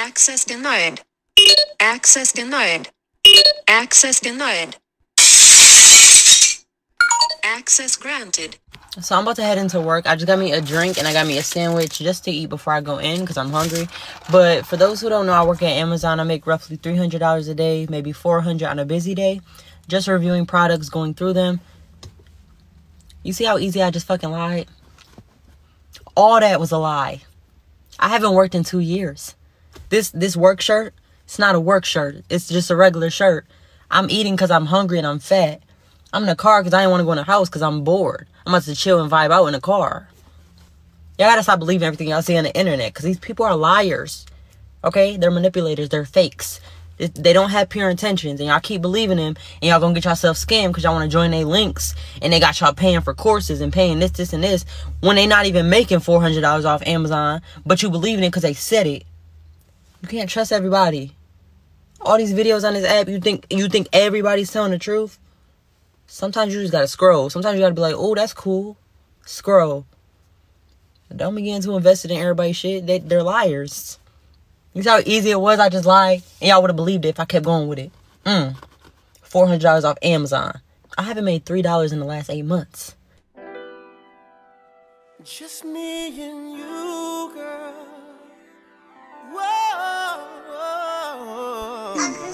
Access denied. Access denied. Access denied. Access granted. So I'm about to head into work. I just got me a drink and I got me a sandwich just to eat before I go in because I'm hungry. But for those who don't know, I work at Amazon. I make roughly $300 a day, maybe 400 on a busy day, just reviewing products, going through them. You see how easy I just fucking lied? All that was a lie. I haven't worked in 2 years. This this work shirt, it's not a work shirt. It's just a regular shirt. I'm eating cuz I'm hungry and I'm fat. I'm in the car because I didn't want to go in the house because I'm bored. I'm about to chill and vibe out in the car. Y'all gotta stop believing everything y'all see on the internet because these people are liars. Okay? They're manipulators. They're fakes. They don't have pure intentions, and y'all keep believing them, and y'all gonna get yourself scammed because y'all want to join their links, and they got y'all paying for courses and paying this, this, and this when they not even making four hundred dollars off Amazon, but you believe in it because they said it. You can't trust everybody. All these videos on this app, you think you think everybody's telling the truth? Sometimes you just gotta scroll. Sometimes you gotta be like, oh, that's cool. Scroll. Don't begin to invest in everybody's shit. They, they're liars. You see how easy it was? I just lied. And y'all would have believed it if I kept going with it. Mm. $400 off Amazon. I haven't made $3 in the last eight months. Just me and you, girl.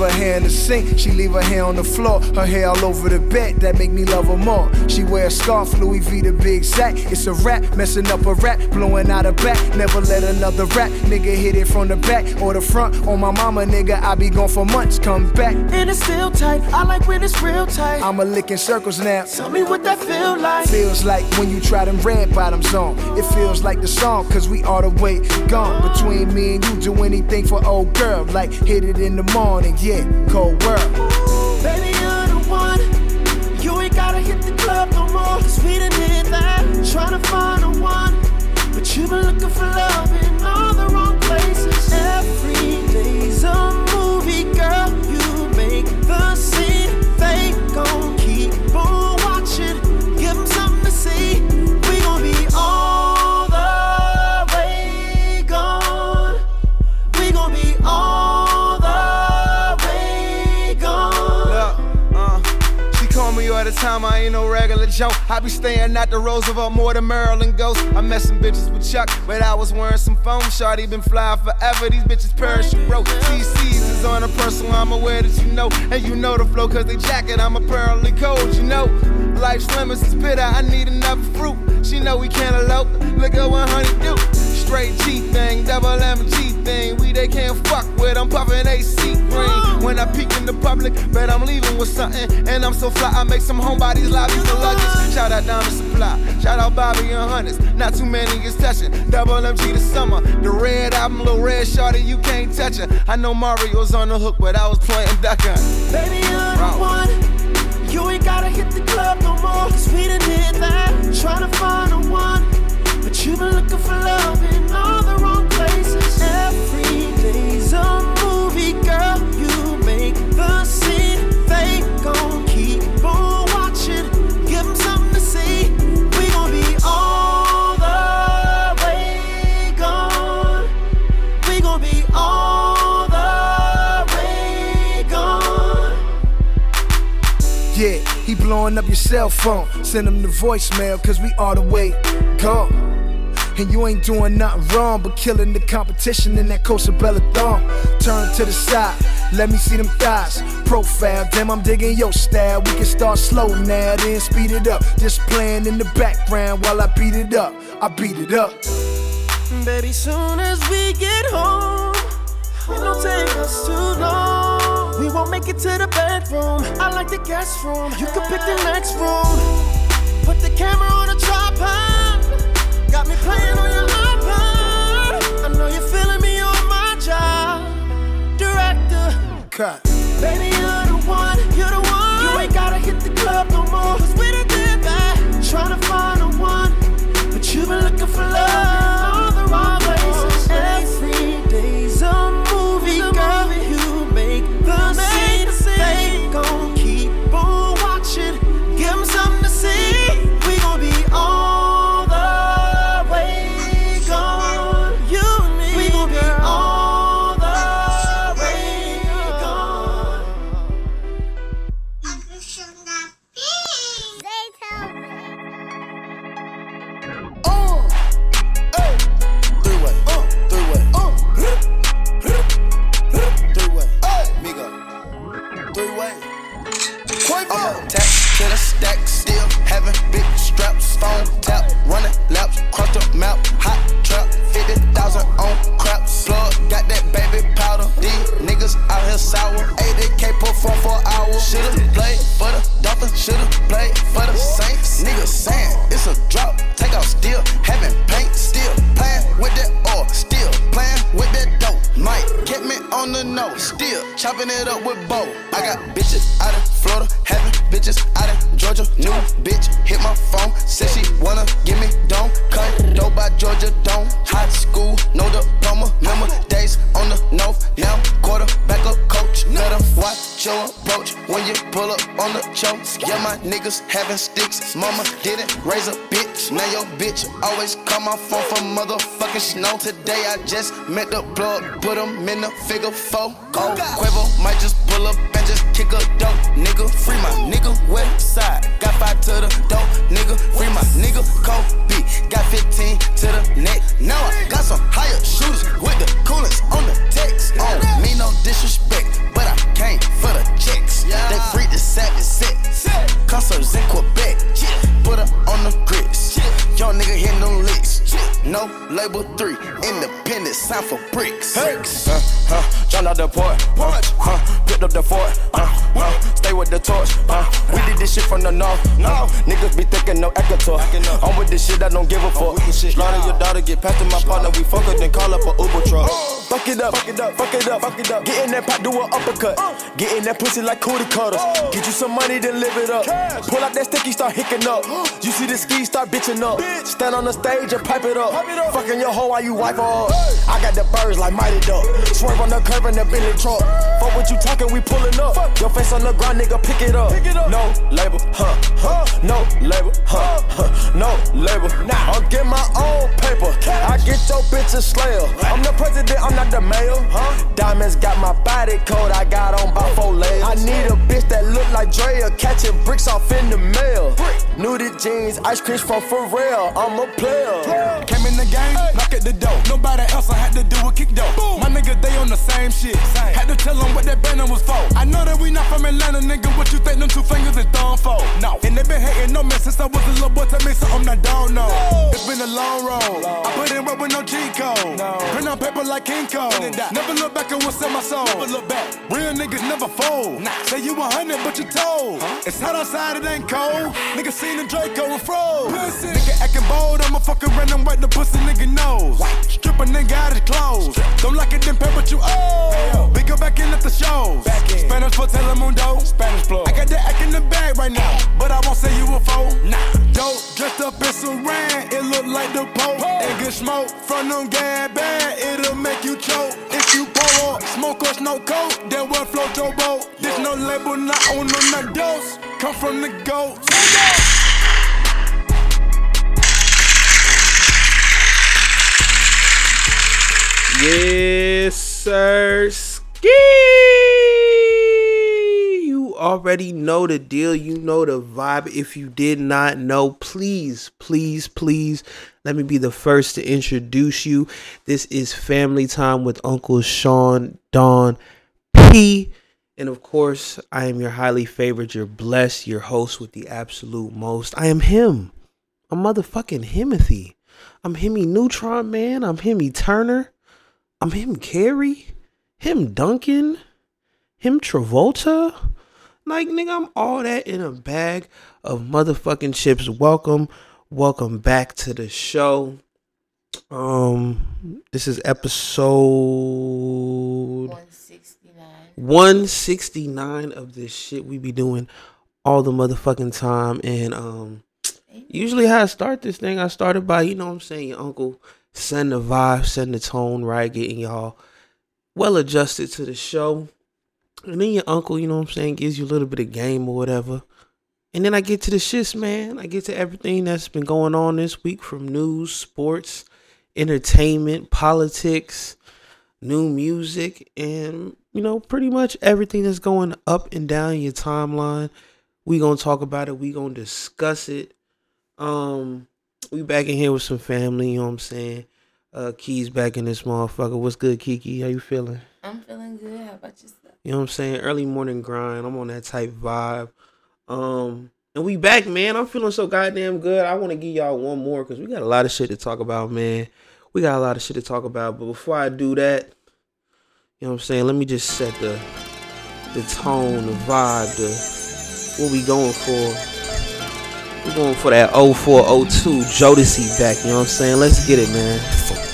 you're the one. Let it ride. Yeah, yeah. She leave her hair in the sink, she leave her hair on the floor, her hair all over the bed, that make me love her more. She wear a scarf, Louis V the big sack. It's a rap, messing up a rap, blowing out her back. Never let another rap nigga hit it from the back or the front. On my mama, nigga, I be gone for months, come back. And it's still tight. I like when it's real tight. I'm a licking circles now. Tell me what that feel like. Feels like when you try them red bottoms on. It feels like the song, cause we all the way gone. Between me and you, do anything for old girl. Like hit it in the morning, yeah, cold world. Baby, you're the one. You ain't gotta hit the club no more. Cause we done did that. Tryna find the one. But you've been looking for love in all the wrong places. Every I ain't no regular Joe. I be staying at the Roosevelt more than Marilyn Ghost. I met some bitches with Chuck, but I was wearing some foam. Shorty been fly forever, these bitches parachute broke. CC's is on a personal, I'm aware that you know. And you know the flow, cause they jacket, I'm apparently cold, you know. Life's lemons is bitter, I need another fruit. She know we can't elope, look at what honey do. Straight G thing, double M G thing. We they can't fuck with, I'm puffin' AC green. When I peek in the public, bet I'm leaving with something. And I'm so fly, I make some homebodies lobby for luggage. Shout out Diamond Supply, shout out Bobby and Hunters. Not too many is touching. Double MG the summer, the red album, little red shorty, you can't touch her. I know Mario's on the hook, but I was playing duck hunt. Baby, you're the one. You ain't gotta hit the club no more. Cause we cell phone. Send him the voicemail, cause we all the way gone. And you ain't doing nothing wrong but killing the competition in that Costa Bella thong. Turn to the side, let me see them thighs. Profile, damn, I'm digging your style. We can start slow now, then speed it up. Just playing in the background while I beat it up. I beat it up. Baby, soon as we get home, it don't take us too long. Won't make it to the bedroom. I like the guest room. You can pick the next room. Put the camera on a tripod. Got me playing on your iPod. I know you're feeling me on my job. Director, cut. Baby, you're the one. You're the one. You ain't gotta hit the club no more. Cause we done did that. Trying to find one. But you've been looking for love. Chopping it up with Bo. I got bitches out of Florida, having bitches out of Georgia. New niggas having sticks. Mama didn't raise a bitch. Now your bitch always call my phone for motherfucking snow. Today I just met the plug, put him in the figure four. Oh, Quavo might just pull up and just kick a dope. Nigga, free my nigga west side. Got five to the dope. Nigga, free my nigga Kobe. Got 15 to the neck. Now I got some higher shooters with the coolest on the text. On me, no disrespect, but I came for the checks. They breed the savage set. Concerts in Quebec. Put her on the grits. Young nigga hitting them licks. No label three. Independent sign for bricks. Uh, uh, John out the port, uh, uh, picked up the fort, uh, uh, stay with the torch. Uh, we did this shit from the north. Uh, niggas be thinking no Ecuador. I'm with this shit, I don't give a fuck. Slaughter your daughter, get past to my partner. We fuck her, then call up a Uber truck. Fuck it up, fuck it up, fuck it up, fuck it up. Get in that pot, do an uppercut. Uh. Get in that pussy like cootie cutters. Uh. Get you some money, then live it up. Pull out that sticky, start hicking up. Uh. You see the ski, start bitching up. Stand on the stage and pipe it up. Fucking your hoe while you wipe her up. I got the birds like Mighty Duck. Swerve on the curve in the Billy truck. Fuck what you talking, we pulling up. Your face on the ground, nigga, pick it up. No label, huh, huh. No label, huh, huh. No label. Nah, I'll get my own paper. I get your bitch a slayer. I'm the president, I'm not the mayor. Diamonds got my body code, I got on by four layers. I need a bitch that look like Drea, catching bricks off in the mail. Nudie jeans, ice cream from Pharrell. I'm a player. Came in the game, knock at the door. Nobody else I had to do a kick though. My niggas, they on the same shit. Had to tell them what that banner was for. I know that we not from Atlanta, nigga. What you think them two fingers is thumb for? No. And they been hating on me since I was a little boy. Tell me something I don't know. It's been a long road. I put in work with no cheat code. Print on paper like King Cole. Never look back and what's in my soul. Never look back. Real niggas never fold. Say you 100, but you told. It's hot outside, it ain't cold. Nigga seen the Draco and froze. Nigga acting bold, I'ma fucking run and wipe the pussy nigga nose. Strip a nigga out his clothes. Don't like it, then pay what you owe. Big go back in at the shows. Spanish for Telemundo. Spanish flow. I got that act in the bag right now, but I won't say you a fool. Nah. Dope dressed up in saran, it look like the Pope. And good smoke from them gas bag, it'll make you choke. If you pour up, smoke or no coat, then what float your boat? This no label, not on no not dose. Come from the goats. Yes, sir. You already know the deal. You know the vibe. If you did not know, please, please, please let me be the first to introduce you. This is Family Time with Uncle Sean Don P. And of course, I am your highly favored, your blessed, your host with the absolute most. I am him. I'm motherfucking Himothy. I'm Himmy Neutron Man. I'm Himmy Turner. I'm him Carey, him Duncan, him Travolta. Like nigga, I'm all that in a bag of motherfucking chips. Welcome, welcome back to the show. Um, this is episode 169. 169 of this shit we be doing all the motherfucking time. And um usually how I start this thing, I started by, you know what I'm saying, your uncle send the vibe, send the tone right, getting y'all well adjusted to the show. And then your uncle, you know what I'm saying, gives you a little bit of game or whatever. And then I get to the shits, man. I get to everything that's been going on this week from news, sports, entertainment, politics, new music, and you know, pretty much everything that's going up and down your timeline. We gonna talk about it. We gonna discuss it. Um, we back in here with some family. You know what I'm saying? Uh, Keys back in this motherfucker. What's good, Kiki? How you feeling? I'm feeling good. How about yourself? You know what I'm saying? Early morning grind. I'm on that type vibe. Um, and we back, man. I'm feeling so goddamn good. I want to give y'all one more because we got a lot of shit to talk about, man. We got a lot of shit to talk about. But before I do that, you know what I'm saying? Let me just set the the tone, the vibe, the what we going for. We going for that 0402 Jodeci back, you know what I'm saying? Let's get it, man.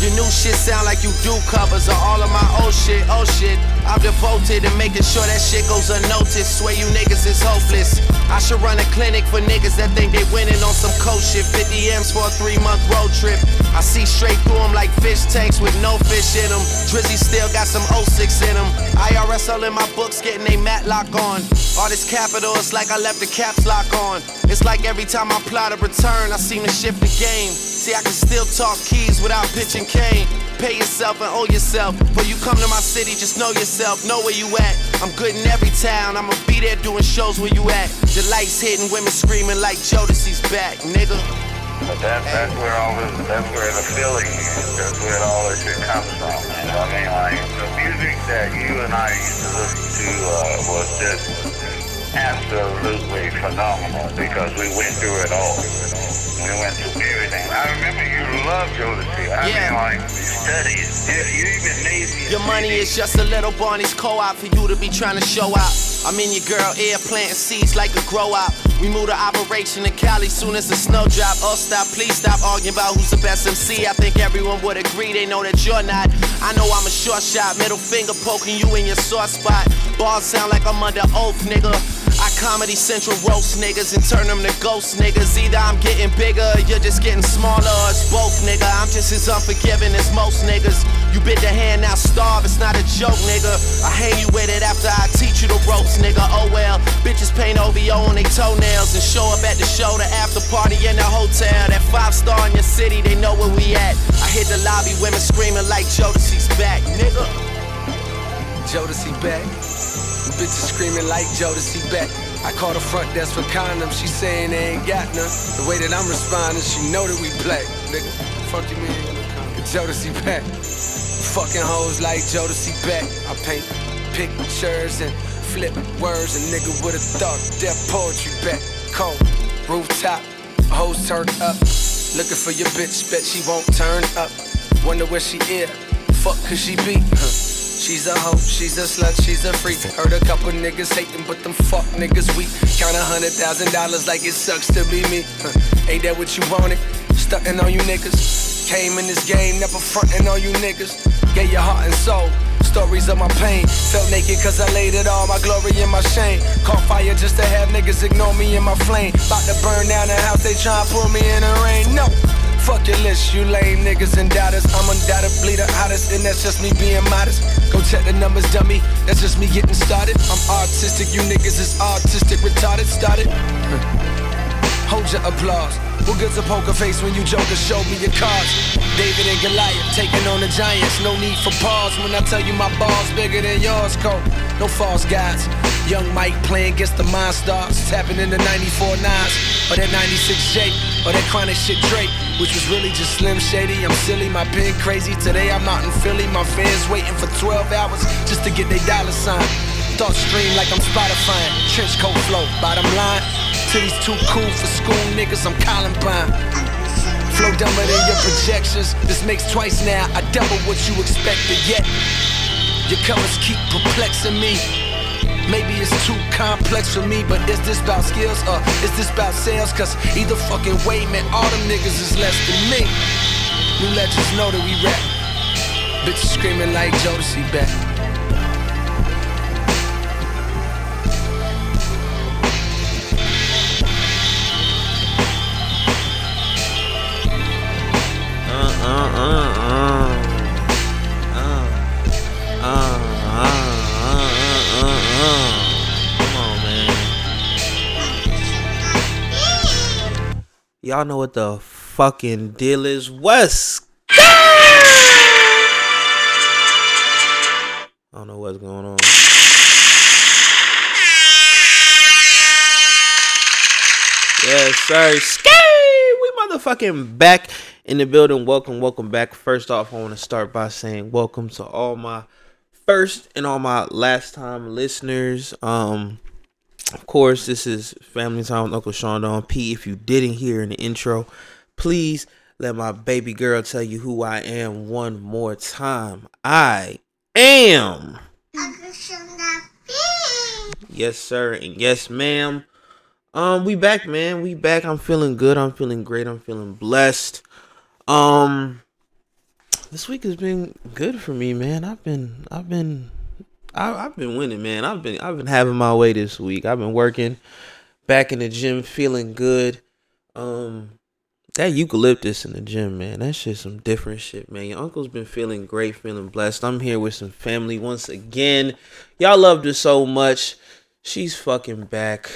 Your new shit sound like you do covers of all of my old shit. Oh shit, I'm devoted to making sure that shit goes unnoticed. Swear you niggas is hopeless. I should run a clinic for niggas that think they winning on some cold shit. 50 M's for a three month road trip. I see straight through them like fish tanks with no fish in them. Drizzy still got some 06 in them. IRS all in my books getting they matlock on. All this capital, it's like I left the caps lock on. It's like every time I plot a return, I seem to shift the game. See, I can still talk keys without pitching cane. Pay yourself and owe yourself. But you come to my city, just know yourself, know where you at. I'm good in every town, I'ma be there doing shows where you at. The lights hitting, women screaming like Jodeci's back, nigga. But that, that's where all this, that's where the feeling is. That's where all this shit comes from. You know what I mean? Like, the music that you and I used to listen to uh, was just absolutely phenomenal because we went through it all. We went through. I remember you loved Jodeci. I Yeah. mean, like, you studied. You, you even made me a Your money is just a little Barney's co-op for you to be trying to show out. I'm in your girl ear planting seeds like a grow out. We move to operation in Cali soon as the snow drop. Oh stop, please stop arguing about who's the best MC. I think everyone would agree they know that you're not. I know I'm a short shot, middle finger poking you in your sore spot. Bars sound like I'm under oath, nigga. Comedy Central roast niggas and turn them to ghost niggas. Either I'm getting bigger or you're just getting smaller. Or it's both, nigga. I'm just as unforgiving as most niggas. You bit the hand, now starve. It's not a joke, nigga. I hang you with it after I teach you the ropes, nigga. Oh well. Bitches paint OVO on their toenails and show up at the show, the after party in the hotel. That five star in your city, they know where we at. I hit the lobby, women screaming like Jodeci's back, nigga. Jodeci back. Bitches screaming like Jodeci back. I call the front desk for condoms. She saying they ain't got none. The way that I'm responding, she know that we black. Nigga, fuck you mean? Jodeci back. Fucking hoes like Jodeci back. I paint pictures and flip words. A nigga would have thought that poetry back. Cold rooftop, hoes turned up. Looking for your bitch, bet she won't turn up. Wonder where she is. Fuck could she be? Huh. She's a hoe, she's a slut, she's a freak. Heard a couple niggas hating, but them fuck niggas weak. Count a hundred thousand dollars like it sucks to be me. Huh. Ain't that what you wanted? Stunting on you niggas. Came in this game, never fronting on you niggas. Get your heart and soul. Stories of my pain. Felt naked cause I laid it all, my glory and my shame. Caught fire just to have niggas ignore me in my flame. About to burn down the house, they tryna pull me in the rain. No. Fuck your list, you lame niggas and doubters. I'm undoubtedly the hottest, and that's just me being modest. Go check the numbers, dummy. That's just me getting started. I'm artistic, you niggas is artistic, retarded. Started. Hold your applause. What good's a poker face when you joker show me your cards? David and Goliath taking on the giants. No need for pause when I tell you my balls bigger than yours, Cole. No false guys. Young Mike playing against the monsters. Tapping in the 94 nines. Or that 96 J. Or that chronic shit Drake. Which was really just Slim Shady. I'm silly, my pen crazy. Today I'm out in Philly. My fans waiting for 12 hours just to get their dollar sign. Thoughts stream like I'm Spotify. Trench coat flow. Bottom line. Titties too cool for school niggas. I'm Columbine. Flow dumber than your projections. This makes twice now. I double what you expected yet. Your covers keep perplexing me. Maybe it's too complex for me, but is this about skills or is this about sales? Cause either fucking way, man, all them niggas is less than me. New legends know that we rap. Bitches screaming like Jodeci back. Y'all know what the fucking deal is. West. I don't know what's going on. Yes, sir. Skate! We motherfucking back in the building. Welcome, welcome back. First off, I want to start by saying welcome to all my first and all my last time listeners. Um, of course, this is Family Time with Uncle Sean Don P. If you didn't hear in the intro, please let my baby girl tell you who I am one more time. I am. Uncle Shun P Yes, sir, and yes, ma'am. Um, we back, man. We back. I'm feeling good. I'm feeling great. I'm feeling blessed. Um, this week has been good for me, man. I've been, I've been, I, I've been winning, man. I've been, I've been having my way this week. I've been working, back in the gym, feeling good. Um, that eucalyptus in the gym, man. That shit some different shit, man. Your uncle's been feeling great, feeling blessed. I'm here with some family once again. Y'all loved her so much. She's fucking back.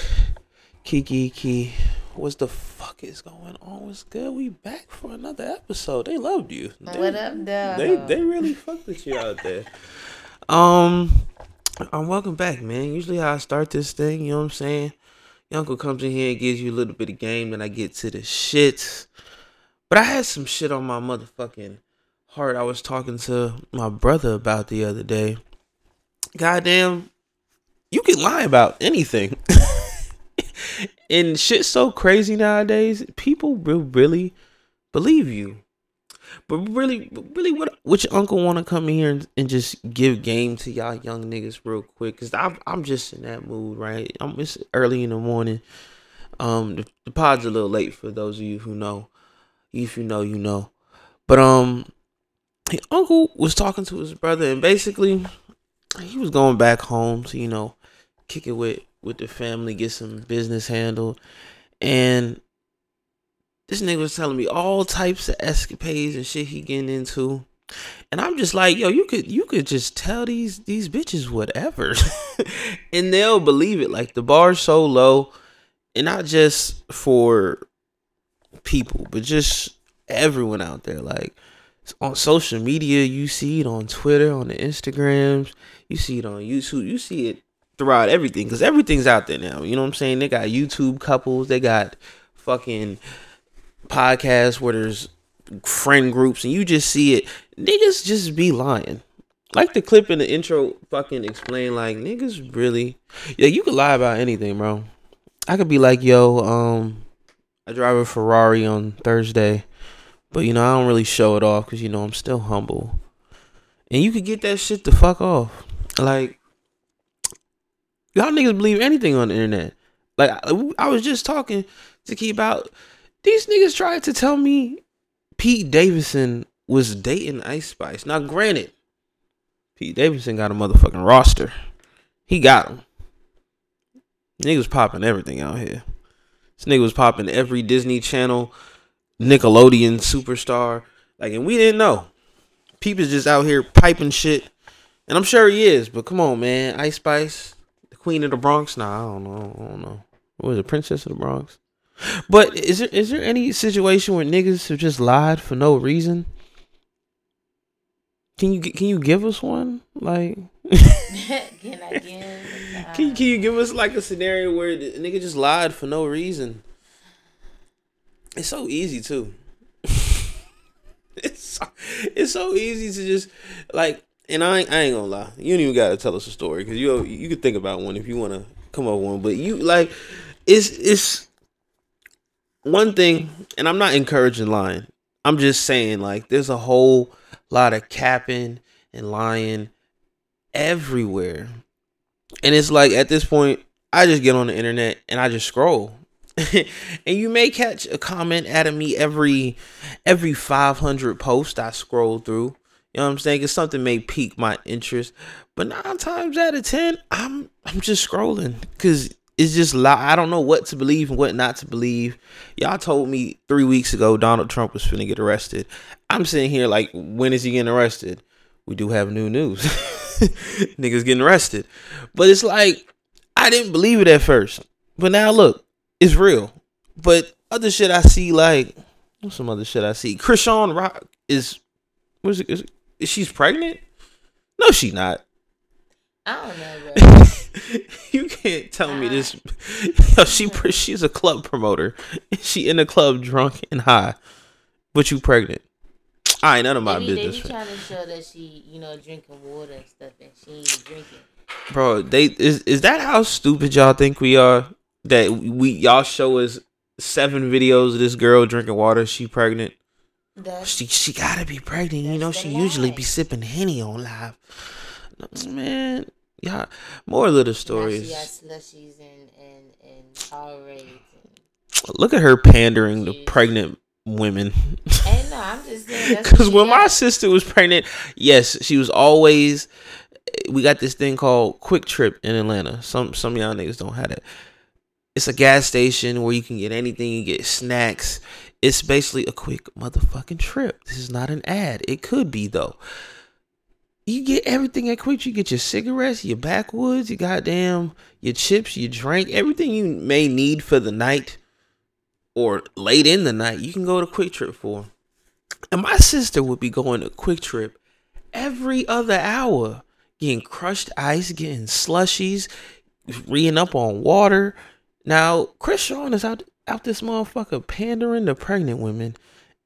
Kiki Kiki, what's the fuck is going on? What's good? We back for another episode. They loved you. They, What up, though? They they really fucked with you out there. Um, I'm welcome back, man. Usually how I start this thing, you know what I'm saying? Your uncle comes in here and gives you a little bit of game, then I get to the shit. But I had some shit on my motherfucking heart. I was talking to my brother about the other day. Goddamn, you can lie about anything. and shit's so crazy nowadays. People will really believe you. But really, really, what your uncle want to come in here and, and just give game to y'all young niggas real quick? Cause I'm I'm just in that mood, right? I'm it's early in the morning. Um, the, the pod's a little late for those of you who know. If you know, you know. But um, his uncle was talking to his brother, and basically, he was going back home to you know kick it with with the family, get some business handled, and this nigga was telling me all types of escapades and shit he getting into. And I'm just like, yo, you could you could just tell these these bitches whatever. and they'll believe it. Like the bar's so low. And not just for people, but just everyone out there. Like on social media, you see it on Twitter, on the Instagrams, you see it on YouTube, you see it throughout everything because everything's out there now. You know what I'm saying? They got YouTube couples, they got fucking podcasts where there's friend groups, and you just see it. Niggas just be lying. Like the clip in the intro fucking explain like niggas really Yeah, you could lie about anything, bro. I could be like, yo, um I drive a Ferrari on Thursday, but you know, I don't really show it off cuz you know, I'm still humble. And you could get that shit the fuck off. Like y'all niggas believe anything on the internet. Like I, I was just talking to keep out these niggas tried to tell me Pete Davidson was dating Ice Spice. Now, granted, Pete Davidson got a motherfucking roster. He got him. Niggas popping everything out here. This nigga was popping every Disney Channel, Nickelodeon superstar. Like, and we didn't know. Peep is just out here piping shit. And I'm sure he is, but come on, man. Ice Spice, the queen of the Bronx. Nah, I don't know. I don't know. What was it, Princess of the Bronx? But is there is there any situation where niggas have just lied for no reason? Can you can you give us one? Like, Can I give? can you, can you give us like a scenario where the nigga just lied for no reason? It's so easy too. it's so, it's so easy to just like, and I ain't, I ain't gonna lie. You don't even gotta tell us a story because you you could think about one if you want to come up with one. But you like, it's it's one thing, and I'm not encouraging lying. I'm just saying like there's a whole lot of capping and lying everywhere. And it's like at this point, I just get on the internet and I just scroll. and you may catch a comment out of me every every 500 posts I scroll through. You know what I'm saying? Cause something may pique my interest, but nine times out of ten, I'm I'm just scrolling because it's just I don't know what to believe and what not to believe. Y'all told me three weeks ago Donald Trump was finna get arrested. I'm sitting here like, when is he getting arrested? We do have new news. Niggas getting arrested, but it's like I didn't believe it at first, but now look, it's real. But other shit I see, like some other shit I see? Chrisean Rock is, was it? Is, is she's pregnant? No, she not. I don't know, bro. you can't tell me this. Yo, she she's a club promoter. She in the club drunk and high, but you pregnant. I ain't none of my they be, business, They be trying to show that she, you know, drinking water and stuff, and she ain't drinking. bro. They is is that how stupid y'all think we are? That we y'all show us seven videos of this girl drinking water. She pregnant. That's- She she gotta be pregnant. You know she usually be sipping henny on live. Man, yeah. More of the Now she stories. slushies and and and Powerades. Look at her pandering to pregnant women. And no, I'm just Because when my sister was pregnant, yes, she was always. We got this thing called QuikTrip in Atlanta. Some some y'all niggas don't have it. It's a gas station where you can get anything. You get snacks. It's basically a quick motherfucking trip. This is not an ad. It could be though. You get everything at Quick. Trip You get your cigarettes, your backwoods, your goddamn, your chips, your drink, everything you may need for the night or late in the night. You can go to QuikTrip for. And my sister would be going to QuikTrip every other hour, getting crushed ice, getting slushies, reading up on water. Now, Chrisean is out out this motherfucker pandering to pregnant women,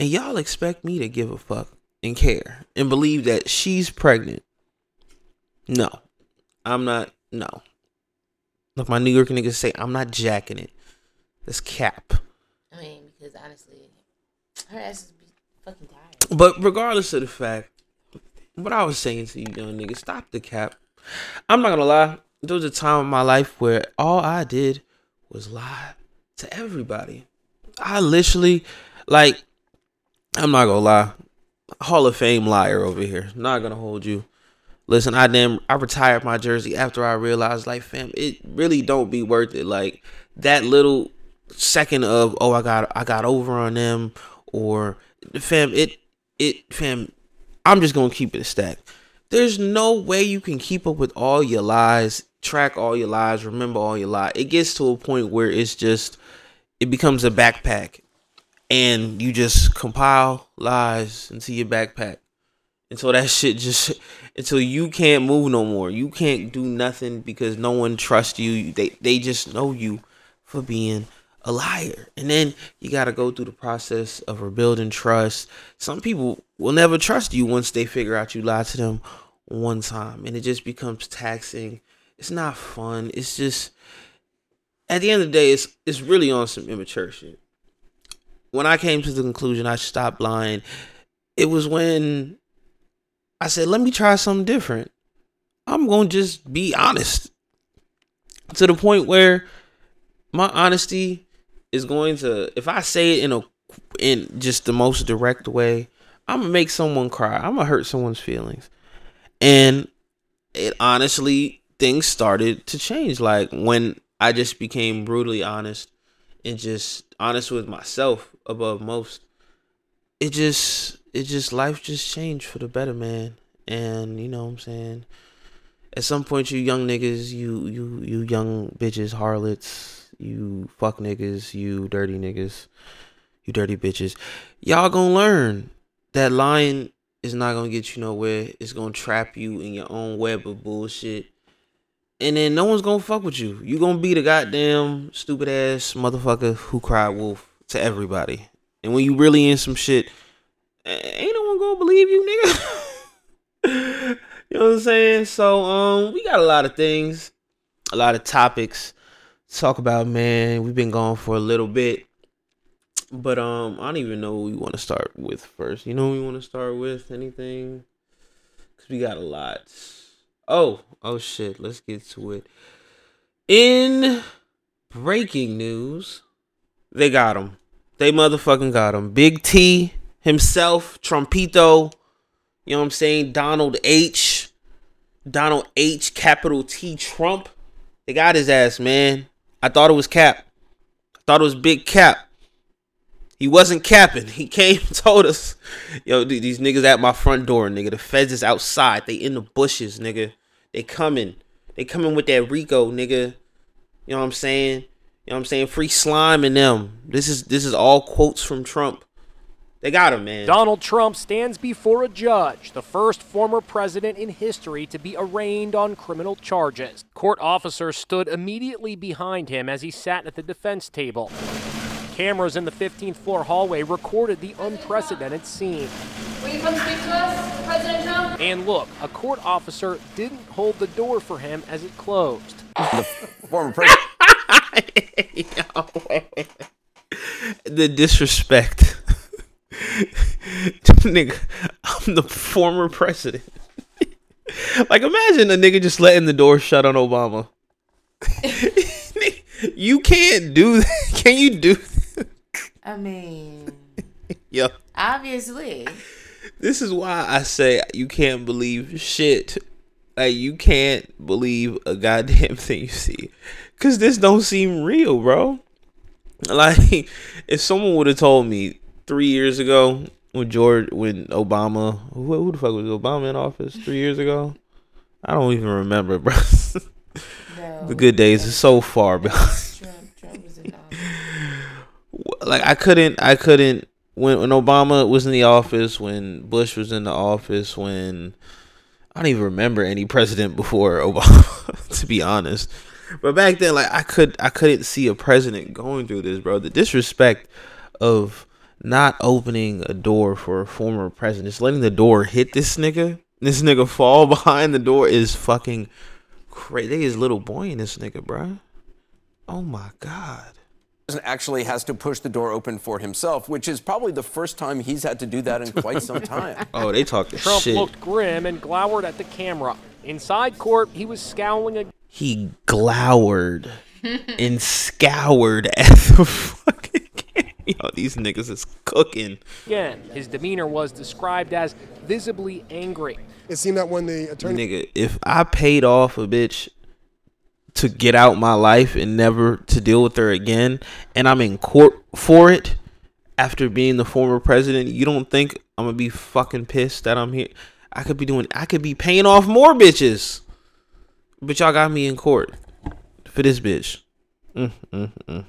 and y'all expect me to give a fuck and care and believe that she's pregnant. No, I'm not. No. Like my New York niggas say, I'm not jacking it. That's cap. I mean, because honestly, her ass is fucking tired. But regardless of the fact, what I was saying to you young niggas, stop the cap. I'm not gonna lie. There was a time in my life where all I did was lie to everybody. I literally, like, I'm not gonna lie. Hall of Fame liar over here. Not gonna hold you. Listen, I damn I retired my jersey after I realized like fam, it really don't be worth it. Like that little second of oh I got I got over on them or fam it it fam I'm just gonna keep it a stack. There's no way you can keep up with all your lies, track all your lies, remember all your lies. It gets to a point where it's just it becomes a backpack and you just compile lies into your backpack until that shit just until you can't move no more. You can't do nothing because no one trusts you. They they just know you for being a liar. And then you got to go through the process of rebuilding trust. Some people will never trust you once they figure out you lied to them one time and it just becomes taxing. It's not fun. It's just at the end of the day it's it's really on some immature shit. When I came to the conclusion I stopped lying, it was when I said, let me try something different. I'm going to just be honest to the point where my honesty is going to, if I say it in a, in just the most direct way, I'm to make someone cry. I'm to hurt someone's feelings. And it honestly, things started to change. Like when I just became brutally honest and just honest with myself above most, it just, it just life just changed for the better, man. And you know what I'm saying? At some point you young niggas, you you you young bitches, harlots, you fuck niggas, you dirty niggas, you dirty bitches. Y'all gonna learn that lying is not gonna get you nowhere. It's gonna trap you in your own web of bullshit. And then no one's gonna fuck with you. You gonna be the goddamn stupid ass motherfucker who cried wolf to everybody. And when you really in some shit, ain't no one gonna believe you, nigga. you know what I'm saying? So um we got a lot of things, a lot of topics to talk about, man. We've been gone for a little bit. But um I don't even know we want to start with first. You know we want to start with? Anything? Cause we got a lot. Oh, oh shit, let's get to it. In breaking news, they got him. They motherfucking got him. Big T himself, Trumpito, you know what I'm saying? Donald H. Donald H. Capital T Trump. They got his ass, man. I thought it was Cap. I thought it was Big Cap. He wasn't capping. He came and told us, yo, th- these niggas at my front door, nigga. The feds is outside. They in the bushes, nigga. They coming. They coming with that Rico, nigga. You know what I'm saying? You know what I'm saying? Free slime in them. This is this is all quotes from Trump. They got him, man. Donald Trump stands before a judge, the first former president in history to be arraigned on criminal charges. Court officers stood immediately behind him as he sat at the defense table. Cameras in the 15th floor hallway recorded the unprecedented scene. Will you come speak to us, President Trump? And look, a court officer didn't hold the door for him as it closed. The former president. the disrespect. nigga, I'm the former president. like, imagine a nigga just letting the door shut on Obama. you can't do that. Can you do I mean, Yo, obviously. this is why I say you can't believe shit. Like, you can't believe a goddamn thing you see. Because this don't seem real, bro. Like, if someone would have told me three years ago when George, when Obama, who, who the fuck was Obama in office three years ago? I don't even remember, bro. the good days are so far behind. Like I couldn't, I couldn't when when Obama was in the office, when Bush was in the office, when I don't even remember any president before Obama, to be honest. But back then, like I could, I couldn't see a president going through this, bro. The disrespect of not opening a door for a former president, just letting the door hit this nigga, this nigga fall behind the door is fucking crazy. They is little boy in this nigga, bro. Oh my god. Actually has to push the door open for himself, which is probably the first time he's had to do that in quite some time. Oh, they talk the Trump shit. looked grim and glowered at the camera. Inside court, he was scowling again. he glowered and scoured at the fucking Yo, these niggas is cooking. Again, his demeanor was described as visibly angry. It seemed that when the attorney Nigga, if I paid off a bitch to get out my life and never to deal with her again, and I'm in court for it after being the former president, you don't think I'm gonna be fucking pissed that I'm here? I could be doing, I could be paying off more bitches, but y'all got me in court for this bitch. Mm, mm, mm.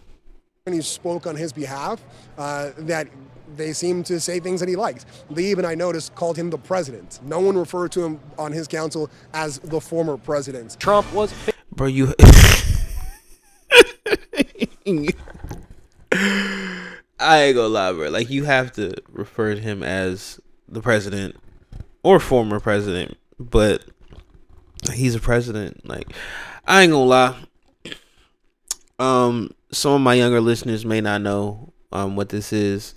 attorneys spoke on his behalf, uh, that they seemed to say things that he liked. They even, I noticed, called him the president. No one referred to him on his counsel as the former president. Trump was. Bro, you. I ain't gonna lie, bro. Like you have to refer to him as the president or former president, but he's a president. Like I ain't gonna lie. Um, some of my younger listeners may not know um what this is.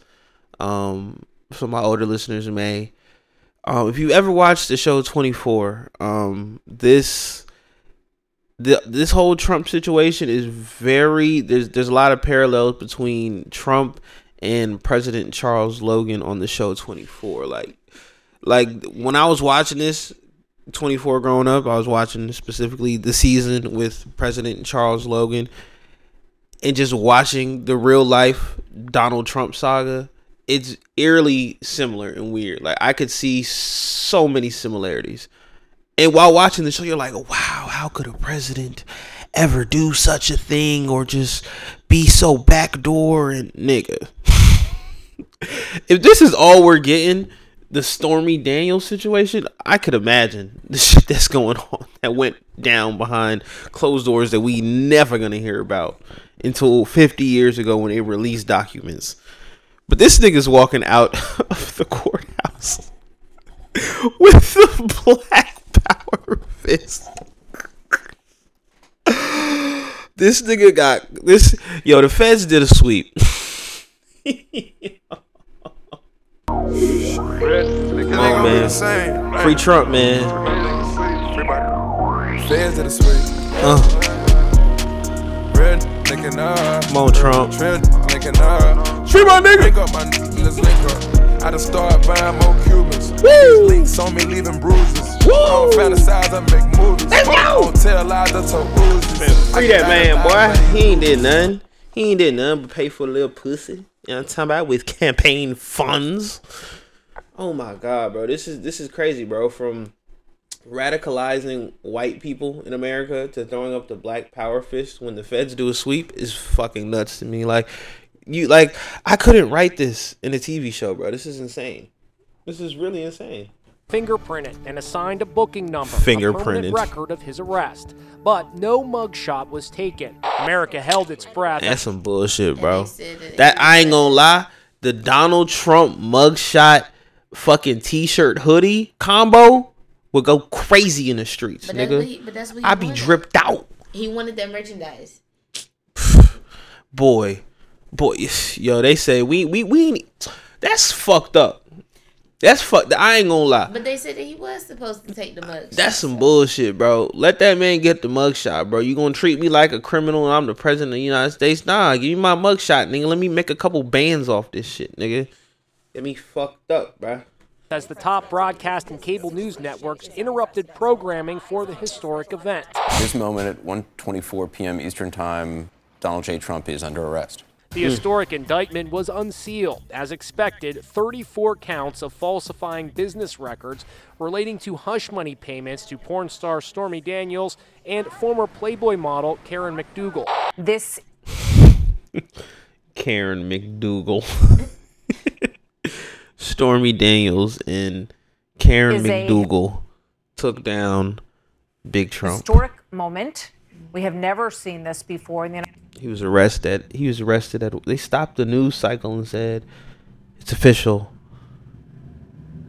Um, some of my older listeners may. Um, if you ever watched the show Twenty Four, um, this the this whole Trump situation is very there's there's a lot of parallels between Trump and President Charles Logan on the show 24 like like when I was watching this 24 growing up I was watching specifically the season with President Charles Logan and just watching the real life Donald Trump saga it's eerily similar and weird. Like I could see so many similarities and while watching the show, you're like, wow, how could a president ever do such a thing or just be so backdoor and nigga? if this is all we're getting, the Stormy Daniels situation, I could imagine the shit that's going on that went down behind closed doors that we never gonna hear about until 50 years ago when they released documents. But this nigga's walking out of the courthouse with the black power this nigga got this. Yo, the feds did a sweep. Come on, man. Free Trump, man. Feds to the sweet. Uh, Red, come on, Trump. Trend, nigga, nah. My nigga. Link up my nigga, let's link up. I done start buying more Cubans. These links on me leaving bruises. I don't fantasize, I make movies. Let's go. Don't tell lies, I tell oozes. Free that man, boy. He ain't did nothing. He ain't did nothing but pay for a little pussy. You know what I'm talking about? With campaign funds. Oh my god, bro. This is this is crazy, bro. From radicalizing white people in America to throwing up the black power fist when the feds do a sweep is fucking nuts to me. Like You like I couldn't write this in a TV show, bro. This is insane. This is really insane. fingerprinted and assigned a booking number, Fingerprinted. a permanent record of his arrest. But no mugshot was taken. America held its breath. That's some bullshit, bro. That I ain't gonna lie. The Donald Trump mugshot fucking t-shirt hoodie combo would go crazy in the streets, But that's nigga. what he- but that's what he I'd be wanted. dripped out. He wanted that merchandise. Boy. Boy, yo, they say we we we that's fucked up. That's fucked. I ain't gonna lie. But they said that he was supposed to take the mug. That's some bullshit, bro. Let that man get the mugshot, bro. You gonna treat me like a criminal and I'm the president of the United States? Nah, give me my mugshot, nigga. Let me make a couple bands off this shit, nigga. Get me fucked up, bro. as the top broadcast and cable news networks interrupted programming for the historic event. This moment at 1:24 p.m. Eastern Time, Donald J. Trump is under arrest. The hmm. historic indictment was unsealed. As expected, 34 counts of falsifying business records relating to hush money payments to porn star Stormy Daniels and former Playboy model Karen McDougal. This Karen McDougal. Stormy Daniels and Karen Is a- McDougal took down Big Trump. historic moment. We have never seen this before in the United He was arrested. He was arrested at. They stopped the news cycle and said, "It's official.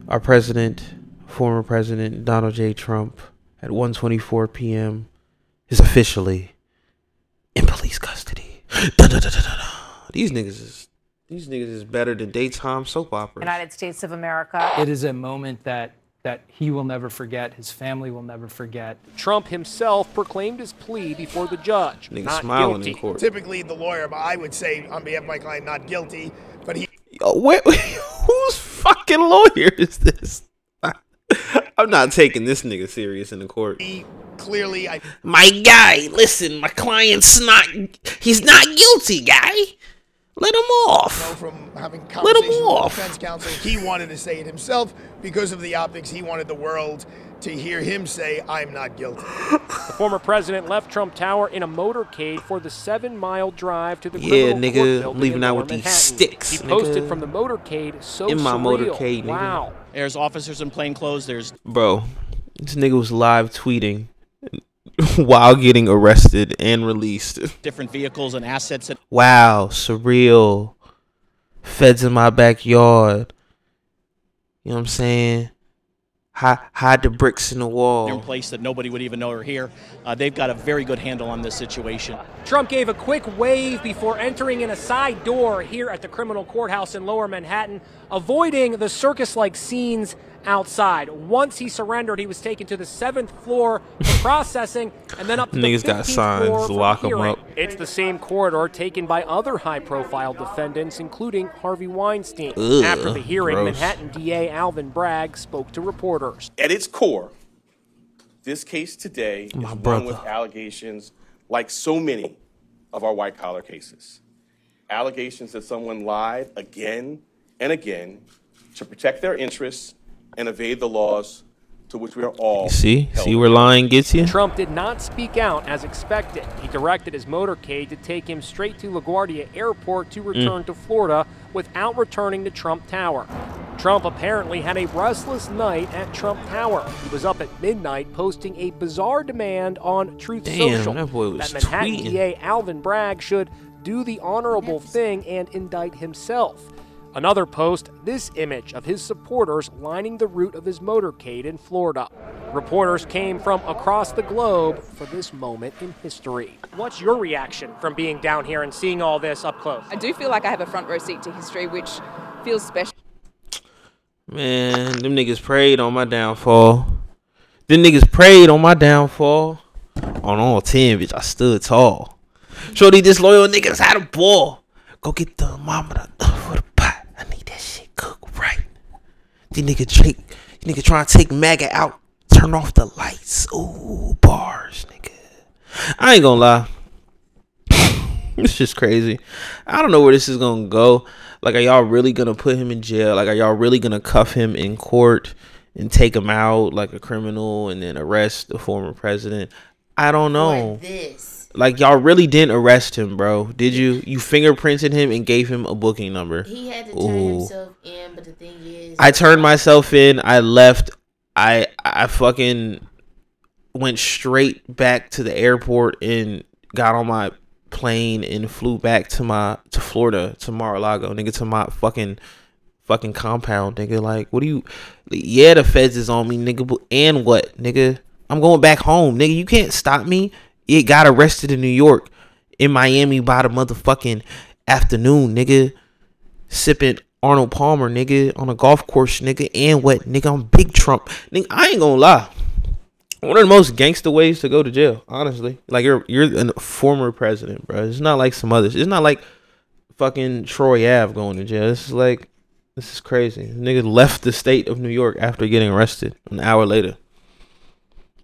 Our president, former president Donald J. Trump, at 1:24 p.m. is officially in police custody." These niggas is these niggas is better than daytime soap operas. United States of America. It is a moment that that he will never forget, his family will never forget. Trump himself proclaimed his plea before the judge. Nigga not smiling in guilty. court. Typically, the lawyer, but I would say on behalf of my client, not guilty, but he. Yo, where, whose fucking lawyer is this? I'm not taking this nigga serious in the court. He Clearly, I. My guy, listen, my client's not. He's not guilty, guy. Let him off. know from having Let him conversations the off. defense counsel, he wanted to say it himself because of the optics. He wanted the world to hear him say, "I'm not guilty." The former president left Trump Tower in a motorcade for the seven-mile drive to the Yeah, criminal nigga, court I'm building leaving in out Lower with these sticks, He posted nigga. from the motorcade. So In my surreal. motorcade, nigga. Wow. There's officers in plain clothes. There's Bro, this nigga was live tweeting while getting arrested and released. different vehicles and assets that Wow, surreal. Feds in my backyard. You know what I'm saying? Hide, hide the bricks in the are in wall. place that nobody would even know are here. Uh, they've got a very good handle on this situation. Trump gave a quick wave before entering in a side door here at the criminal courthouse in lower Manhattan, avoiding the circus like scenes outside. Once he surrendered, he was taken to the seventh floor for processing and then up to Niggas the got 15th signs, floor for lock 'em hearing. up. It's the same corridor taken by other high profile defendants, including Harvey Weinstein. Ugh, After the hearing, gross. Manhattan DA Alvin Bragg spoke to reporters. At its core, this case today My is one with allegations like so many of our white collar cases. Allegations that someone lied again and again to protect their interests and evade the laws to which we are all See? held See where lying gets you? Trump did not speak out as expected. He directed his motorcade to take him straight to LaGuardia Airport to mm. return to Florida without returning to Trump Tower. Trump apparently had a restless night at Trump Tower. He was up at midnight posting a bizarre demand on Truth Damn, Social that boy was that Manhattan tweeting. DA Alvin Bragg should do the honorable thing and indict himself. Another post, this image of his supporters lining the route of his motorcade in Florida. Reporters came from across the globe for this moment in history. What's your reaction from being down here and seeing all this up close? I do feel like I have a front row seat to history, which feels special. Man, them niggas prayed on my downfall. Them niggas prayed on my downfall. On all 10, bitch, I stood tall. Shorty, this loyal niggas had a ball. Go get the mama for the pot. I need that shit cooked right. These nigga take, these niggas trying to take MAGA out. Turn off the lights. Ooh, bars, nigga. I ain't gonna lie. it's just crazy. I don't know where this is gonna go. Like, are y'all really gonna put him in jail? Like, are y'all really gonna cuff him in court and take him out like a criminal and then arrest the former president? I don't know. For this. Like y'all really didn't arrest him, bro. Did you? You fingerprinted him and gave him a booking number. He had to turn himself in, but the thing is, I turned myself in. I left. I I fucking went straight back to the airport and got on my plane and flew back to my to Florida to Mar-a-Lago, nigga, to my fucking fucking compound, nigga. Like, what do you? Yeah, the feds is on me, nigga. And what, nigga? I'm going back home, nigga. You can't stop me. It got arrested in New York, in Miami by the motherfucking afternoon, nigga. Sipping Arnold Palmer, nigga, on a golf course, nigga. And what, nigga? I'm Big Trump, nigga. I ain't gonna lie. One of the most gangster ways to go to jail, honestly. Like you're you're a former president, bro. It's not like some others. It's not like fucking Troy Ave going to jail. This is like this is crazy. This nigga left the state of New York after getting arrested an hour later.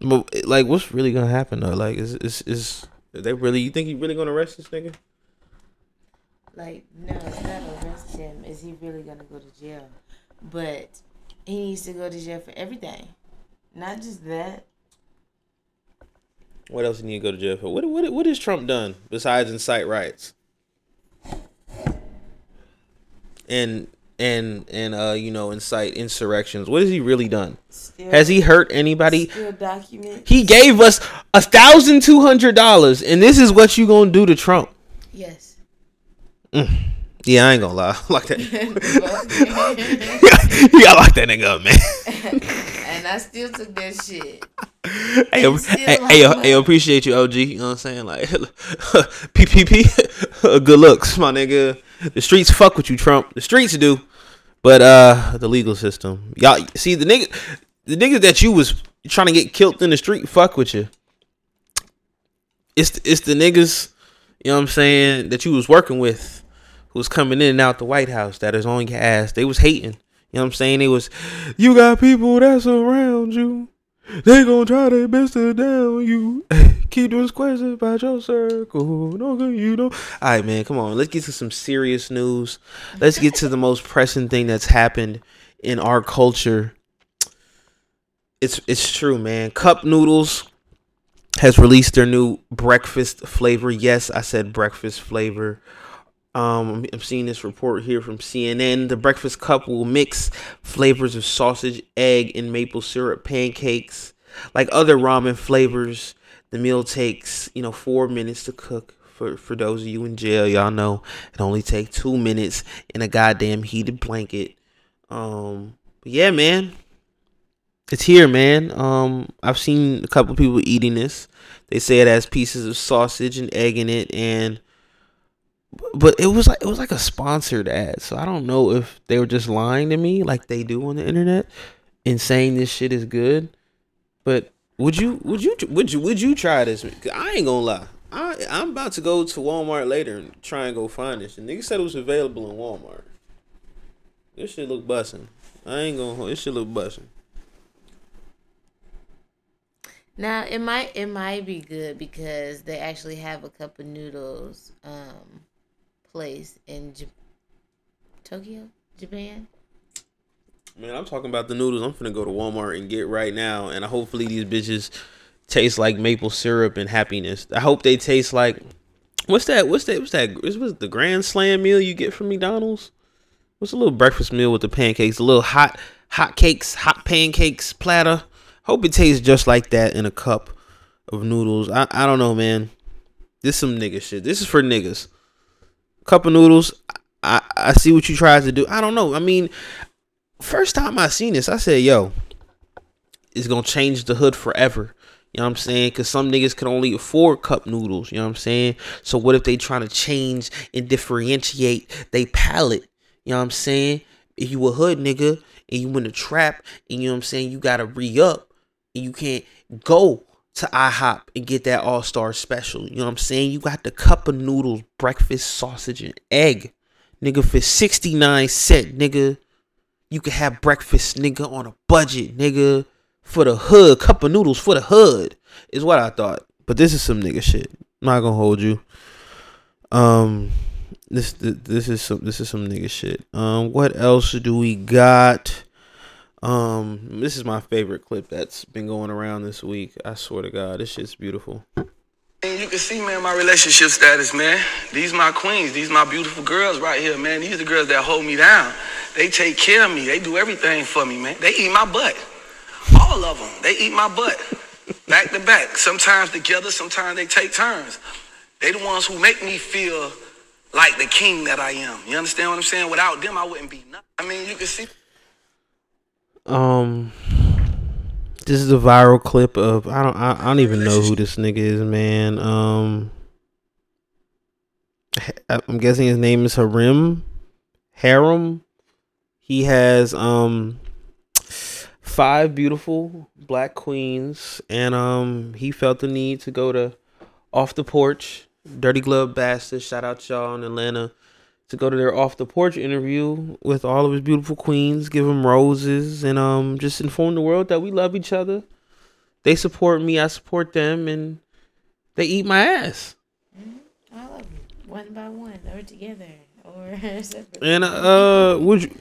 But like, what's really gonna happen though? Like, is is is they really? You think he really gonna arrest this nigga? like, no, it's not arrest him. Is he really gonna go to jail? But he needs to go to jail for everything, not just that. What else he need to go to jail for? What what what has Trump done besides incite riots? And and and uh you know incite insurrections. What has he really done? Still- has he hurt anybody? He gave us a thousand two hundred dollars, and this is what you gonna do to Trump? Yes. Mm. Yeah, I ain't gonna lie. Lock that. you gotta lock that nigga up, man. and I still took that shit. Hey, yo, Still hey, hey, hey, appreciate you, OG. You know what I'm saying? Like, PPP, good looks, my nigga. The streets fuck with you, Trump. The streets do, but uh, the legal system, y'all see the nigga, the niggas that you was trying to get killed in the street, fuck with you. It's it's the niggas, you know what I'm saying, that you was working with, who was coming in and out the White House that is on your ass. They was hating. You know what I'm saying? They was, you got people that's around you. They gonna try their best to down you. Keep doing squares about your circle. No good, you know. All right, man. Come on. Let's get to some serious news. Let's get to the most pressing thing that's happened in our culture. It's it's true, man. Cup Noodles has released their new breakfast flavor. Yes, I said breakfast flavor. Um, I'm- seeing this report here from CNN. The breakfast cup will mix flavors of sausage, egg, and maple syrup pancakes. Like other ramen flavors, the meal takes you know four minutes to cook. For for those of you in jail, y'all know it only take two minutes in a goddamn heated blanket. Um, but yeah, man, it's here, man. Um, I've seen a couple people eating this. They say it has pieces of sausage and egg in it, and but it was like it was like a sponsored ad. So I don't know if they were just lying to me like they do on the internet and saying this shit is good. But would you would you would you would you try this? I ain't gonna lie. I I'm about to go to Walmart later and try and go find this. And nigga said it was available in Walmart. This shit look bussin'. I ain't gonna. This shit look bussin'. Now it might it might be good because they actually have a cup of noodles um place in J- Tokyo, Japan. Man, I'm talking about the noodles. I'm finna go to Walmart and get right now, and hopefully these bitches taste like maple syrup and happiness. I hope they taste like what's that? What's that? What's that? What's the Grand Slam meal you get from McDonald's? What's a little breakfast meal with the pancakes? A little hot hot cakes, hot pancakes platter. Hope it tastes just like that in a cup of noodles. I I don't know, man. This some nigga shit. This is for niggas. Cup of noodles. I I see what you tried to do. I don't know. I mean, first time I seen this, I said, "Yo, it's gonna change the hood forever." You know what I'm saying? Cause some niggas can only afford cup noodles. You know what I'm saying? So what if they trying to change and differentiate they palate? You know what I'm saying? If you a hood nigga and you in the trap and you know what I'm saying, you gotta re up and you can't go to IHOP and get that all star special. You know what I'm saying? You got the cup of noodles, breakfast sausage and egg, nigga for 69 cent, nigga. You can have breakfast, nigga, on a budget, nigga. For the hood, cup of noodles for the hood is what I thought. But this is some nigga shit. I'm not gonna hold you. Um, this this is some this is some nigga shit. Um, what else do we got? Um, this is my favorite clip that's been going around this week. I swear to God, this shit's beautiful. And you can see, man, my relationship status, man. These my queens. These my beautiful girls right here, man. These are the girls that hold me down. They take care of me. They do everything for me, man. They eat my butt. All of them. They eat my butt. Back to back. Sometimes together, sometimes they take turns. They the ones who make me feel like the king that I am. You understand what I'm saying? Without them, I wouldn't be nothing. I mean, you can see. Um, this is a viral clip of I don't I, I don't even know who this nigga is, man. Um, I'm guessing his name is Harim, Harem. He has um five beautiful black queens, and um he felt the need to go to off the porch, Dirty Glove Bastard. Shout out y'all in Atlanta to go to their off the porch interview with all of his beautiful queens, give them roses, and um just inform the world that we love each other. They support me, I support them, and they eat my ass. All of them, one by one, or together, or separately. And uh, would you?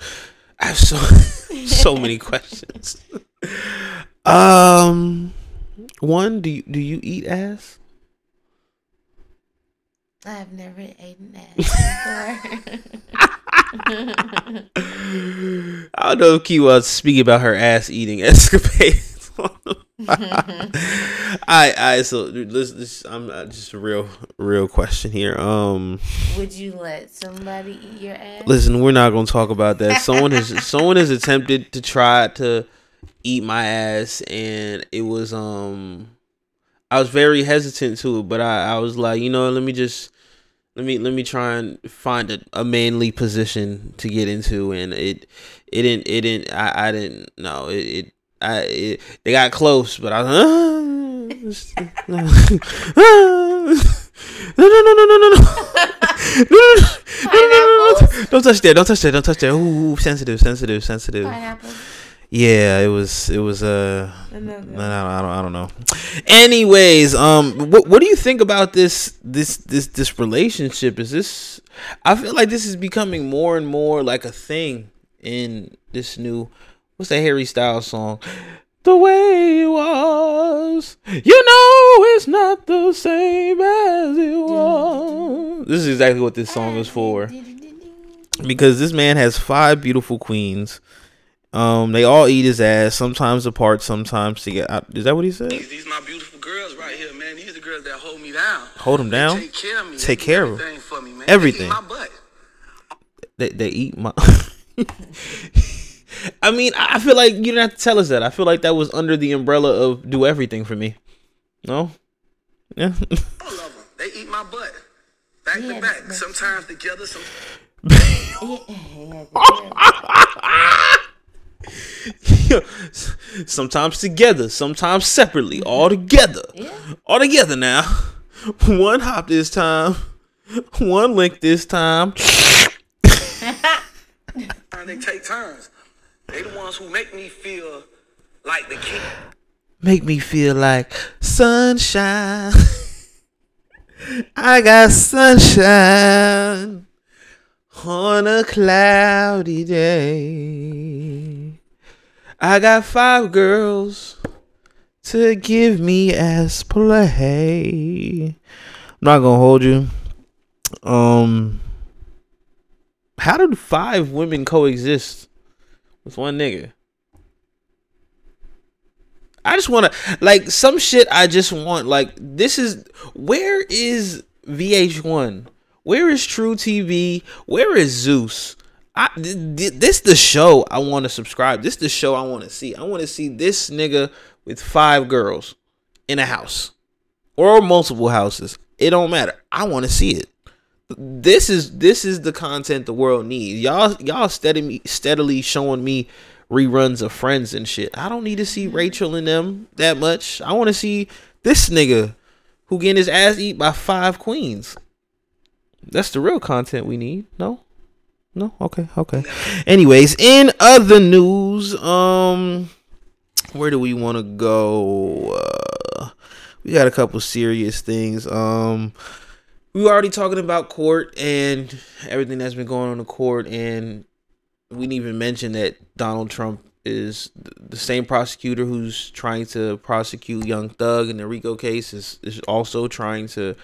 I have so so many questions. Um, one, do you do you eat ass? I have never eaten ass before. I don't know if Key was speaking about her ass eating escapades. I I so this this I'm uh, just a real real question here. Um, Would you let somebody eat your ass? listen, we're not gonna talk about that. Someone has someone has attempted to try to eat my ass, and it was um, I was very hesitant to it, but I I was like, you know, let me just let me let me try and find a, a manly position to get into, and it it didn't it didn't I I didn't know it. it I it, they got close, but I was no no no no no no no no don't touch that don't touch that don't touch that ooh sensitive sensitive sensitive yeah it was it was uh I don't, I don't I don't know. Anyways um what what do you think about this this this this relationship? Is this I feel like this is becoming more and more like a thing in this new what's that Harry Styles song? The way it was you know it's not the same as it was. This is exactly what this song is for. because this man has five beautiful queens um they all eat his ass sometimes apart sometimes together is that what he said These my beautiful girls right here, man. These the girls that hold me down. hold him down Take care of me. take They care of everything for me, man. everything They eat my butt. they, they eat my I mean, I feel like you didn't have to tell us that. I feel like that was under the umbrella of do everything for me. No? Yeah. I love them. They eat my butt. Back to back. Sometimes together, some. sometimes together, sometimes separately, mm-hmm. all together. All together now. One hop this time. One lick this time. They take turns. They the ones who make me feel like the king. Make me feel like sunshine. I got sunshine on a cloudy day. I got five girls to give me as play. I'm not gonna hold you. Um, how did five women coexist with one nigga? I just want to like some shit. I just want like this is where is VH1? Where is truTV? Where is Zeus? I th- th- this the show I want to subscribe. This the show I want to see. I want to see this nigga with five girls in a house or multiple houses. It don't matter. I want to see it. This is this is the content the world needs. Y'all y'all steadily steadily showing me reruns of Friends and shit. I don't need to see Rachel and them that much. I want to see this nigga who getting his ass eat by five queens. That's the real content we need. No? No? Okay, okay. Anyways, in other news, um where do we want to go? Uh we got a couple serious things. Um we were already talking about court and everything that's been going on in court and we didn't even mention that Donald Trump is th- the same prosecutor who's trying to prosecute Young Thug in the RICO case is, is also trying to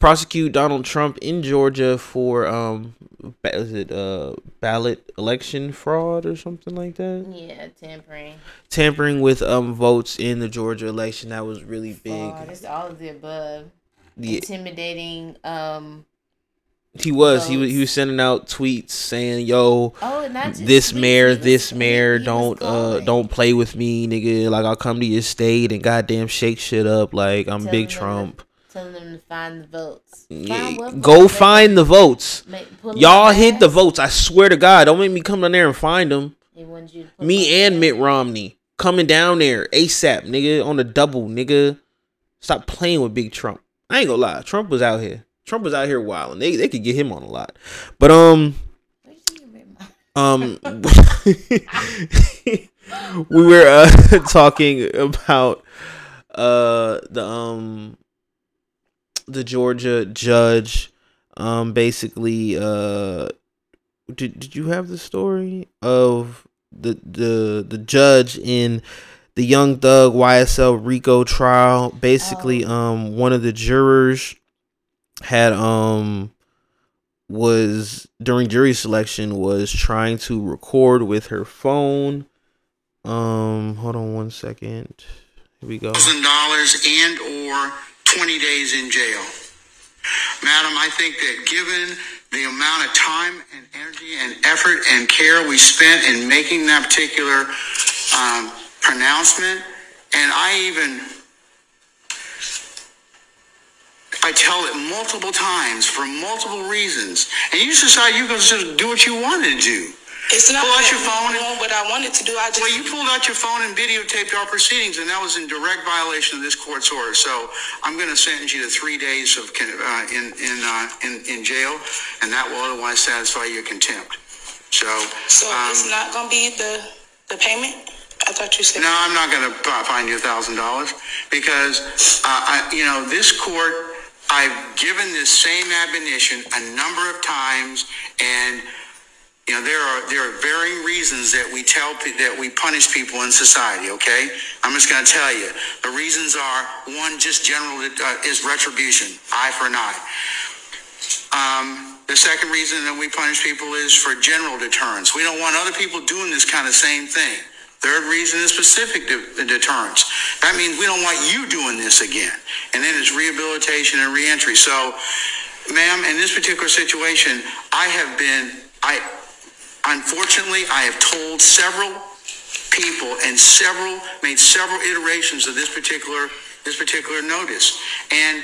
prosecute Donald Trump in Georgia for um is it uh ballot election fraud or something like that? Yeah, tampering. Tampering with um votes in the Georgia election that was really big. Fraud. It's all of the above. Yeah. Intimidating. Um. He was he was he was sending out tweets saying, "Yo, Oh, this tweets, mayor, this mayor, don't uh don't play with me, nigga. Like I'll come to your state and goddamn shake shit up. Like I'm Telling Big Trump. Telling them to find the votes. Find what go find the votes. Make- Y'all hid the votes. I swear to God, don't make me come down there and find them. He wanted you to Me and Mitt Romney coming down there ASAP, nigga, on the double, nigga. Stop playing with Big Trump. I ain't gonna lie, Trump was out here. Trump was out here wilding. They they could get him on a lot, but um, um, we were uh talking about uh the um the Georgia judge um basically uh did did you have the story of the the the judge in the Young Thug YSL Rico trial? Basically um one of the jurors had um was during jury selection was trying to record with her phone. Um hold on one second. Here we go. Thousand dollars and or 20 days in jail. Madam, I think that given the amount of time and energy and effort and care we spent in making that particular um, pronouncement, and I even I tell it multiple times for multiple reasons, and you decide you're going to do what you want to do. It's not pull out that your phone. And, doing what I wanted to do. I just well, you pulled out your phone and videotaped our proceedings, and that was in direct violation of this court's order. So I'm going to sentence you to three days of con- uh, in in, uh, in in jail, and that will otherwise satisfy your contempt. So. so um, it's not gonna be the the payment. I thought you said No, I'm not going to fine you a thousand dollars because uh, I, you know, this court. I've given this same admonition a number of times, and you know there are there are varying reasons that we tell that we punish people in society. Okay, I'm just going to tell you the reasons are one, just general uh, is retribution, eye for an eye. Um, the second reason that we punish people is for general deterrence. We don't want other people doing this kind of same thing. Third reason is specific de- deterrence. That means we don't want you doing this again. And then it's rehabilitation and reentry. So, ma'am, in this particular situation, I have been, I, unfortunately, I have told several people and several, made several iterations of this particular, this particular notice. And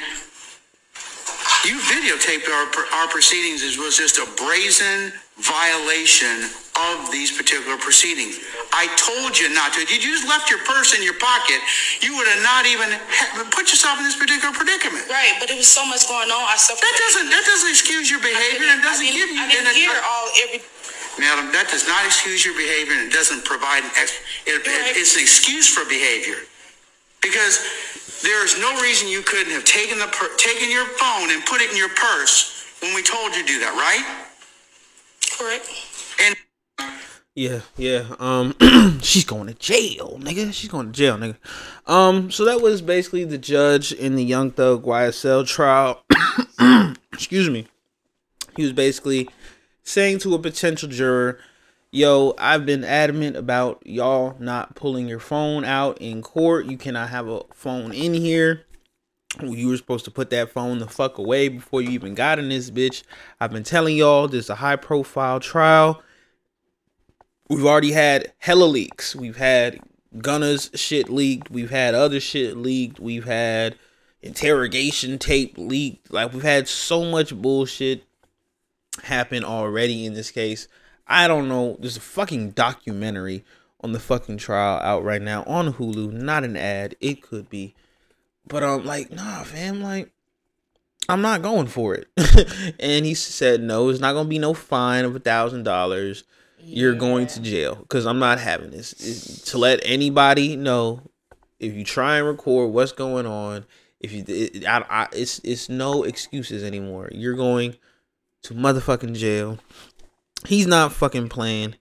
you videotaped our, our proceedings. It was just a brazen violation of these particular proceedings. I told you not to. If you just left your purse in your pocket, you would have not even ha- put yourself in this particular predicament. right, but it was so much going on. I suffered. That doesn't that doesn't excuse your behavior and doesn't I didn't, give you I didn't hear all every. Madam, that does not excuse your behavior and it doesn't provide an ex- it, it- it's an excuse for behavior. Because there is no reason you couldn't have taken the per- taken your phone and put it in your purse when we told you to do that, right? Correct. And Yeah, yeah. Um, she's going to jail, nigga. She's going to jail, nigga. Um, so that was basically the judge in the Young Thug YSL trial. Excuse me. He was basically saying to a potential juror, "Yo, I've been adamant about y'all not pulling your phone out in court. You cannot have a phone in here." You were supposed to put that phone the fuck away before you even got in this bitch. I've been telling y'all this is a high profile trial we've already had hella leaks. We've had Gunna's shit leaked. We've had other shit leaked. We've had interrogation tape leaked. Like we've had so much bullshit happen already in this case. I don't know. There's a fucking documentary on the fucking trial out right now on Hulu. Not an ad. It could be. But I'm um like nah fam like I'm not going for it. and he said no, it's not gonna be no fine of a thousand dollars you're going to jail because I'm not having this. Is to let anybody know if you try and record what's going on, if you, it, I, I, it's it's no excuses anymore. You're going to motherfucking jail. He's not fucking playing.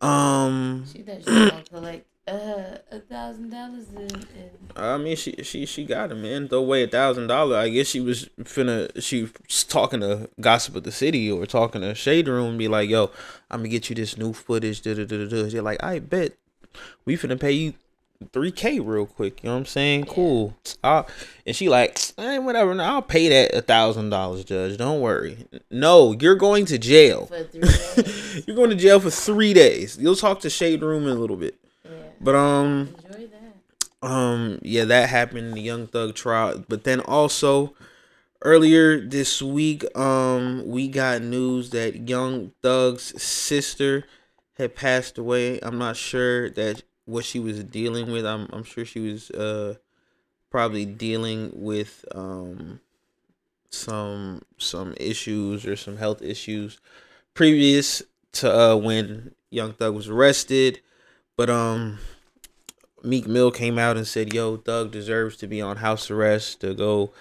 Um, She thought she was gonna collect uh a thousand dollars I mean, she she she got him, man. Throw away a thousand dollar. I guess she was finna. She was talking to gossip of the city or talking to Shade Room, and be like, "Yo, I'm gonna get you this new footage." Da da da da. You're like, I bet we finna pay you three k real quick. You know what I'm saying? Cool. i and she like, hey, whatever. no, I'll pay that a thousand dollars, Judge. Don't worry. No, you're going to jail. for three days. you're going to jail for three days. You'll talk to Shade Room in a little bit. yeah. But um, Enjoy that. um, yeah, that happened in the Young Thug trial. But then also earlier this week, um, we got news that Young Thug's sister had passed away. I'm not sure that what she was dealing with. I'm I'm sure she was uh probably dealing with um some some issues or some health issues previous to uh when Young Thug was arrested. But um Meek Mill came out and said, "Yo, Thug deserves to be on house arrest to go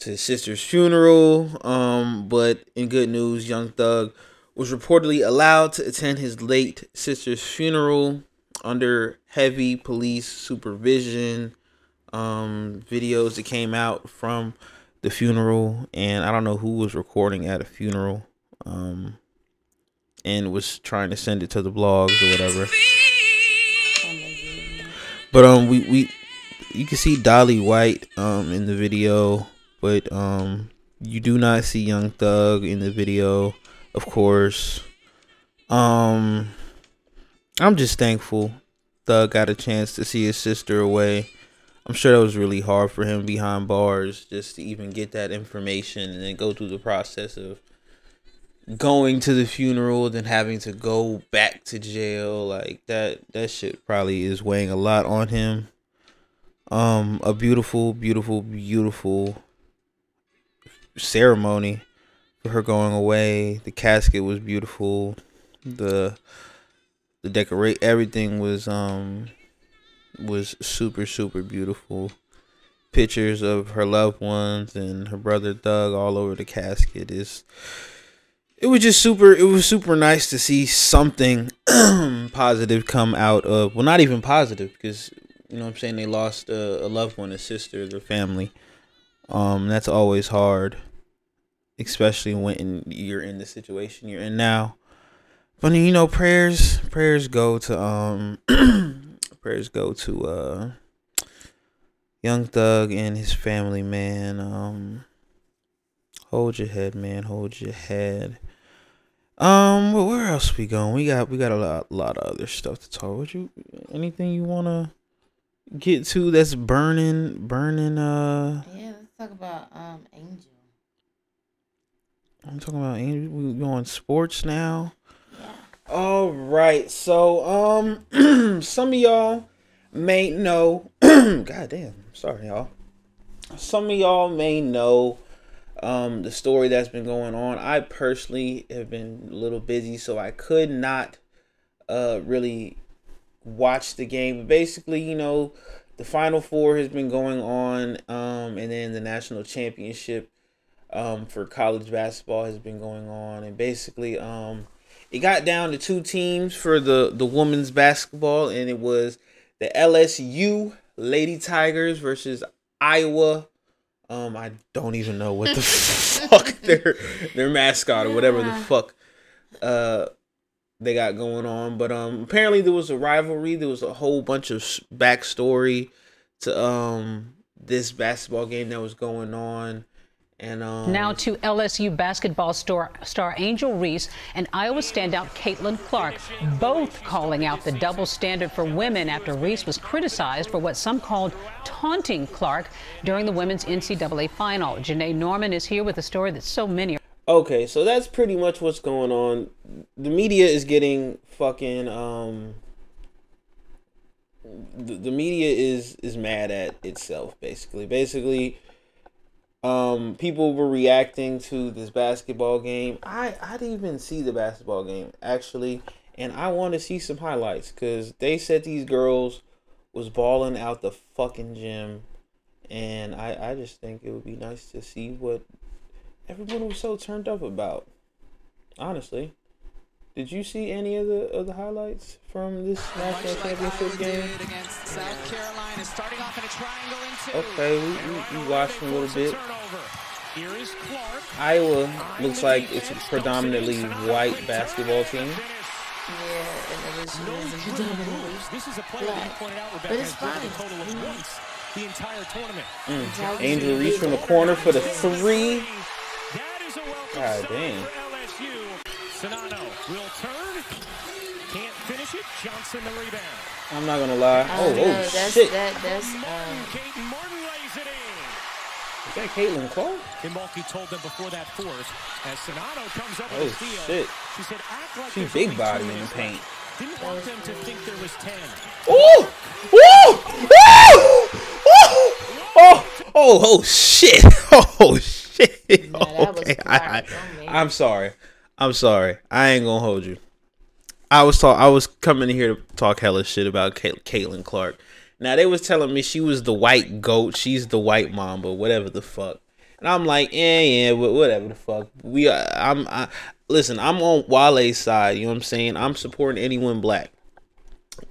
to his sister's funeral." Um, but in good news, Young Thug was reportedly allowed to attend his late sister's funeral under heavy police supervision. Um, videos that came out from the funeral, and I don't know who was recording at a funeral, um, and was trying to send it to the blogs or whatever. But um, we we you can see Dolly White um in the video, but um you do not see Young Thug in the video, of course. Um, I'm just thankful Thug got a chance to see his sister away. I'm sure that was really hard for him behind bars just to even get that information and then go through the process of going to the funeral then having to go back to jail. Like that that shit probably is weighing a lot on him. Um a beautiful beautiful beautiful ceremony for her going away. The casket was beautiful. The the decorate everything was um was super super beautiful. Pictures of her loved ones and her brother Thug all over the casket is it was just super it was super nice to see something positive come out of well not even positive because you know what i'm saying they lost a, a loved one a sister their family. Um that's always hard especially when you're in the situation you're in now but you know prayers prayers go to um prayers go to uh young thug and his family man um hold your head man hold your head um, well, where else we going? We got we got a lot lot of other stuff to talk. Would you anything you wanna get to that's burning burning uh Yeah, let's talk about um Angel. I'm talking about Angel we going sports now. All right. So um some of y'all may know God damn, sorry y'all. Some of y'all may know um the story that's been going on. I personally have been a little busy, so I could not uh really watch the game. But basically, you know, the final four has been going on, um, and then the national championship um for college basketball has been going on, and basically, um, it got down to two teams for the the women's basketball, and it was the LSU Lady Tigers versus Iowa um, I don't even know what the fuck their their mascot or whatever the fuck uh they got going on. But um, apparently there was a rivalry. There was a whole bunch of backstory to um this basketball game that was going on, and um Now to LSU basketball star, star Angel Reese and Iowa standout Caitlin Clark, both calling out the double standard for women after Reese was criticized for what some called taunting Clark during the women's NCAA final. Janai Norman is here with a story that so many. Okay, so that's pretty much what's going on. The media is getting fucking um the, the media is is mad at itself basically. Basically um people were reacting to this basketball game. I I didn't even see the basketball game actually and I want to see some highlights cuz they said these girls was balling out the fucking gym and I I just think it would be nice to see what everyone was so turned up about. Honestly. Did you see any of the of the highlights from this national championship game? against South Carolina, starting off in a triangle into. Okay, we, we, we watched a little bit. Here is Clark. Iowa looks like it's a predominantly white basketball team. Yeah, and LSU is predominantly This is a play that you pointed out, But Rebecca, it's has driven fine. a total of once the entire tournament. Mm. Angel Reese from the corner for the three. God damn. Sonano will turn. Can't finish it. Johnson the rebound. I'm not gonna lie. I Oh, oh that's, shit. That, that's, um, Is that Caitlin Clark? Mulkey told them before that fourth as Sonano comes up Oh with a steal. shit. She said, act like She big body in the paint. Didn't want them to think there was 10. Ooh! Ooh! Ooh! Ooh! Oh! Oh! Oh! Shit! Oh shit! Okay, I, I, I'm sorry. I'm sorry. I ain't gonna hold you. I was talk. I was coming in here to talk hella shit about Cait- Caitlin Clark. Now they was telling me she was the white goat. She's the white mamba. Whatever the fuck. And I'm like, yeah, yeah, whatever the fuck. We, uh, I'm, I, listen. I'm on Wale's side. You know what I'm saying? I'm supporting anyone black.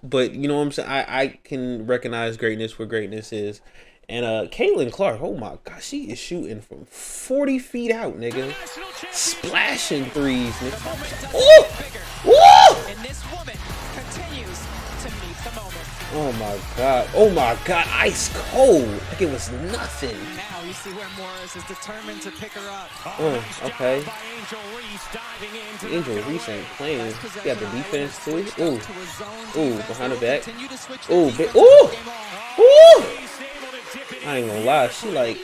But you know what I'm saying? I, I can recognize greatness where greatness is. And uh Caitlin Clark, oh my god, she is shooting from 40 feet out, nigga. Splashing threes, nigga. Ooh! Ooh! And this woman continues to meet the moment. Oh my god. Oh my god, ice cold. Like it was nothing. Now you see where Morris is determined to pick her up. Oh, okay. Angel Reese ain't playing. He got the defense too. Ooh. Ooh, behind the back. Ooh. Ooh! Ooh! I ain't gonna lie, she like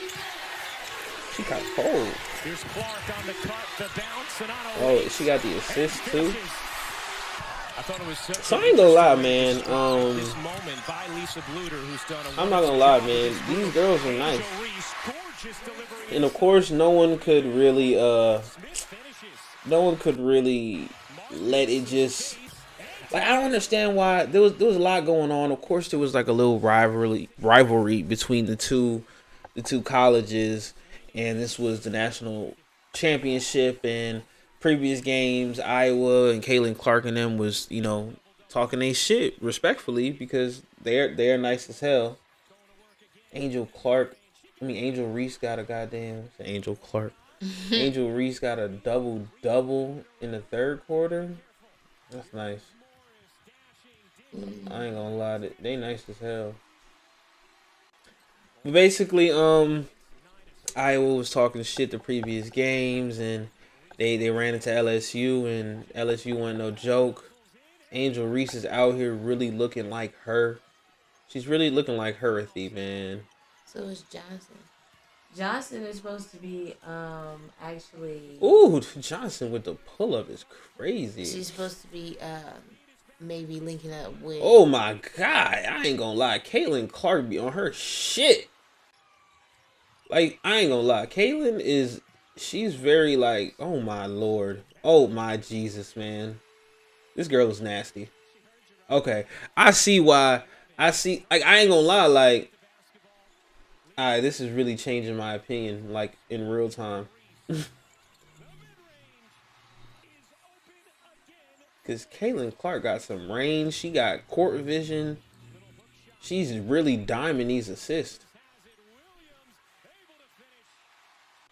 she got cold. Here's Clark on the cut, the bounce, Sonano Oh, she got the assist too. I thought it was So I ain't gonna lie, man. Um, this moment by Lisa Bluder, who's done a I'm not gonna lie, man. These girls are nice. And of course, no one could really, uh, no one could really let it just. Like I don't understand why there was there was a lot going on. Of course, there was like a little rivalry rivalry between the two, the two colleges, and this was the national championship and previous games. Iowa and Caitlin Clark and them was you know talking they shit respectfully because they're they're nice as hell. Angel Clark, I mean Angel Reese got a goddamn Angel Clark. Angel Reese got a double double in the third quarter. That's nice. I ain't gonna lie, they- they nice as hell. But basically, um, Iowa was talking shit the previous games, and they they ran into LSU, and LSU wasn't no joke. Angel Reese is out here really looking like her. She's really looking like Herthy, man. so is Johnson. Johnson is supposed to be, um, actually. Ooh, Johnson with the pull up is crazy. She's supposed to be, um, maybe linking up with. Oh my god, I ain't gonna lie. Caitlin Clark be on her shit. Like, I ain't gonna lie. Caitlin is she's very like, oh my lord. Oh my Jesus, man. This girl is nasty. Okay. I see why I see like I ain't gonna lie, like Alright, this is really changing my opinion, like in real time. Cause Caitlin Clark got some range. She got court vision. She's really diming these assists.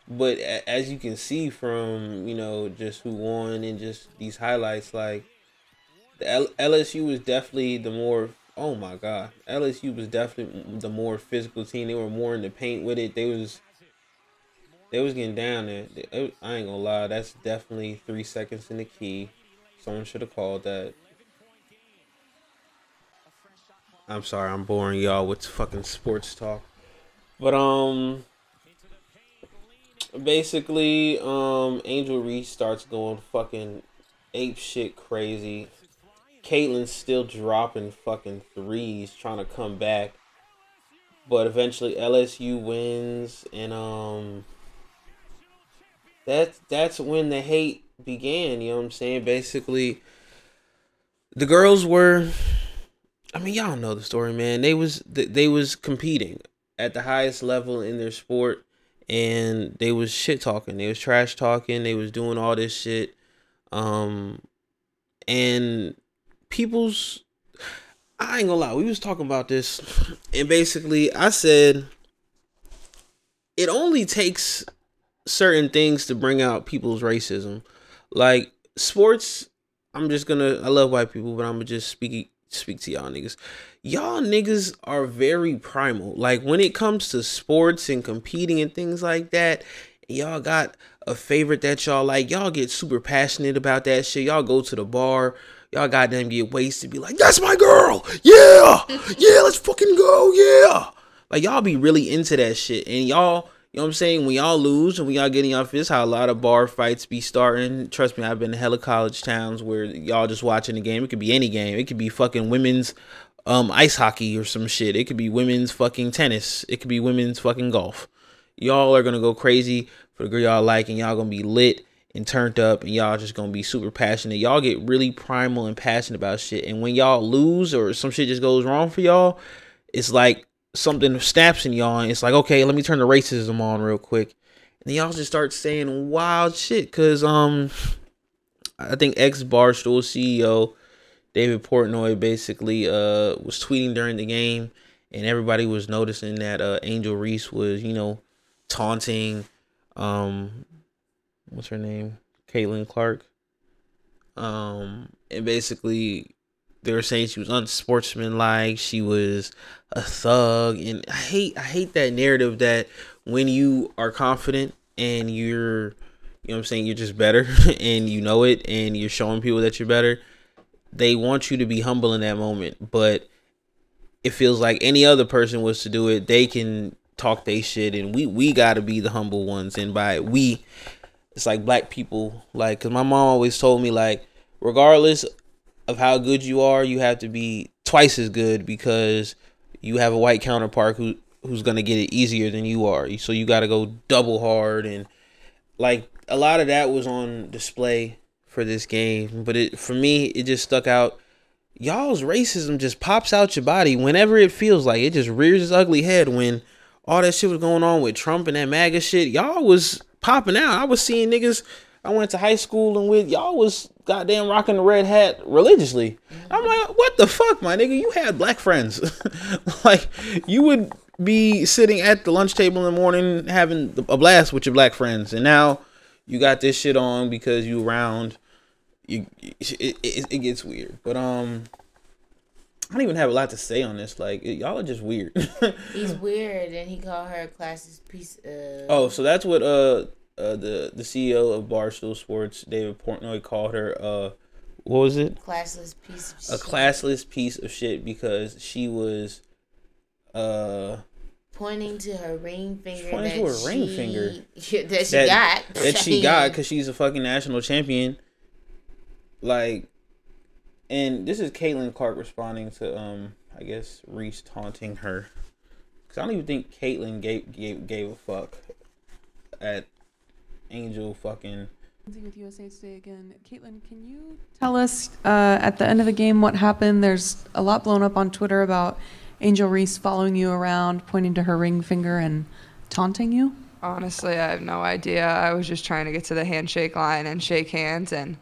But as you can see from you know just who won and just these highlights, like the LSU was definitely the more. Oh my God, LSU was definitely the more physical team. They were more in the paint with it. They was they was getting down there. I ain't gonna lie, that's definitely three seconds in the key. Someone should have called that. I'm sorry, I'm boring y'all with fucking sports talk. But um basically, um Angel Reese starts going fucking ape shit crazy. Caitlin's still dropping fucking threes, trying to come back. But eventually LSU wins and um that's that's when the hate began, you know what I'm saying? Basically the girls were I mean, y'all know the story, man. They was they, was competing at the highest level in their sport and they was shit talking. They was trash talking. They was doing all this shit. Um and people's I ain't gonna lie, we was talking about this, and basically I said it only takes certain things to bring out people's racism. Like sports, I'm just gonna I love white people, but I'm gonna just speak speak to y'all niggas. Y'all niggas are very primal. Like when it comes to sports and competing and things like that, y'all got a favorite that y'all like. Y'all get super passionate about that shit. Y'all go to the bar. Y'all goddamn get wasted. Be like, that's my girl. Yeah. Yeah, let's fucking go. Yeah. Like y'all be really into that shit. And y'all, know what I'm saying? When y'all lose and when y'all getting off this, how a lot of bar fights be starting. Trust me, I've been to hella college towns where y'all just watching the game. It could be any game. It could be fucking women's um ice hockey or some shit. It could be women's fucking tennis. It could be women's fucking golf. Y'all are gonna go crazy for the girl y'all like and y'all gonna be lit and turned up and y'all just gonna be super passionate. Y'all get really primal and passionate about shit. And when y'all lose or some shit just goes wrong for y'all, it's like something snaps in y'all and it's like, okay, let me turn the racism on real quick. And y'all just start saying wild shit. Cause um I think ex Barstool CEO David Portnoy basically uh was tweeting during the game and everybody was noticing that uh Angel Reese was, you know, taunting um what's her name? Caitlin Clark. Um and basically they were saying she was unsportsmanlike, she was a thug, and I hate I hate that narrative that when you are confident and you're you know what I'm saying, you're just better and you know it and you're showing people that you're better, they want you to be humble in that moment. But it feels like any other person was to do it, they can talk they shit and we we gotta be the humble ones and by we it's like black people like because my mom always told me like regardless of how good you are you have to be twice as good because you have a white counterpart who who's gonna get it easier than you are. So you gotta go double hard and like a lot of that was on display for this game but it for me it just stuck out. Y'all's racism just pops out your body whenever it feels like it just rears its ugly head when all that shit was going on with Trump and that MAGA shit, y'all was popping out. I was seeing niggas I went to high school and with y'all was goddamn rocking the red hat religiously. I'm like, what the fuck, my nigga? You had black friends. like you would be sitting at the lunch table in the morning having a blast with your black friends, and now you got this shit on because you around. You it, it, it gets weird, but um. I don't even have a lot to say on this. Like y'all are just weird. He's weird, and he called her a classist piece of. oh, so that's what uh, uh the the CEO of Barstool Sports, David Portnoy, called her. Uh, what was it? Classless piece of A shit. classless piece of shit because she was, uh, Pointing to her ring finger. pointing that to her ring finger that she got. that she got because she's a fucking national champion. Like, and this is Caitlin Clark responding to um, I guess Reese taunting her. Cause I don't even think Caitlin gave gave gave a fuck at Angel fucking. with USA Today again. Caitlin, can you tell us uh, at the end of the game what happened? There's a lot blown up on Twitter about Angel Reese following you around, pointing to her ring finger and taunting you. Honestly, I have no idea. I was just trying to get to the handshake line and shake hands and,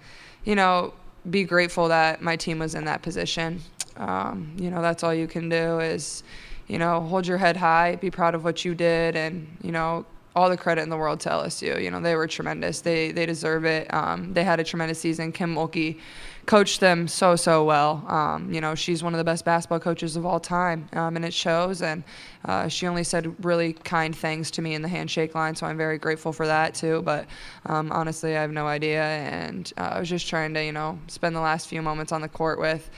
you know, be grateful that my team was in that position. Um, you know, that's all you can do is, you know, hold your head high, be proud of what you did, and, you know, all the credit in the world to LSU. You know, they were tremendous. They they deserve it. Um, they had a tremendous season. Kim Mulkey coached them so so well. Um, you know, she's one of the best basketball coaches of all time, um, and it shows. And uh, she only said really kind things to me in the handshake line, so I'm very grateful for that too. But um, honestly, I have no idea, and uh, I was just trying to you know spend the last few moments on the court with.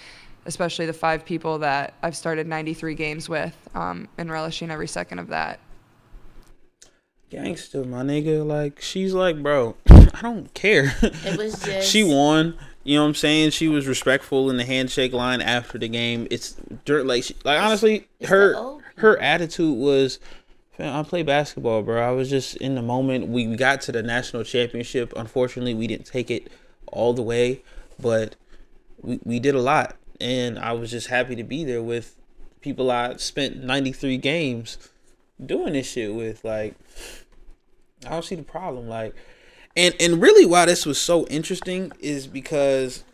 Especially the five people that I've started 93 games with, um, and relishing every second of that. Gangster, my nigga. Like she's like, bro, I don't care. It was just- she won. You know what I'm saying? She was respectful in the handshake line after the game. It's dirt like she, like honestly, her her attitude was, "Fam, I play basketball, bro. I was just in the moment. We, we got to the national championship. Unfortunately, we didn't take it all the way, but we we did a lot, and I was just happy to be there with people I spent 93 games doing this shit with. Like, I don't see the problem. Like, and and really why this was so interesting is because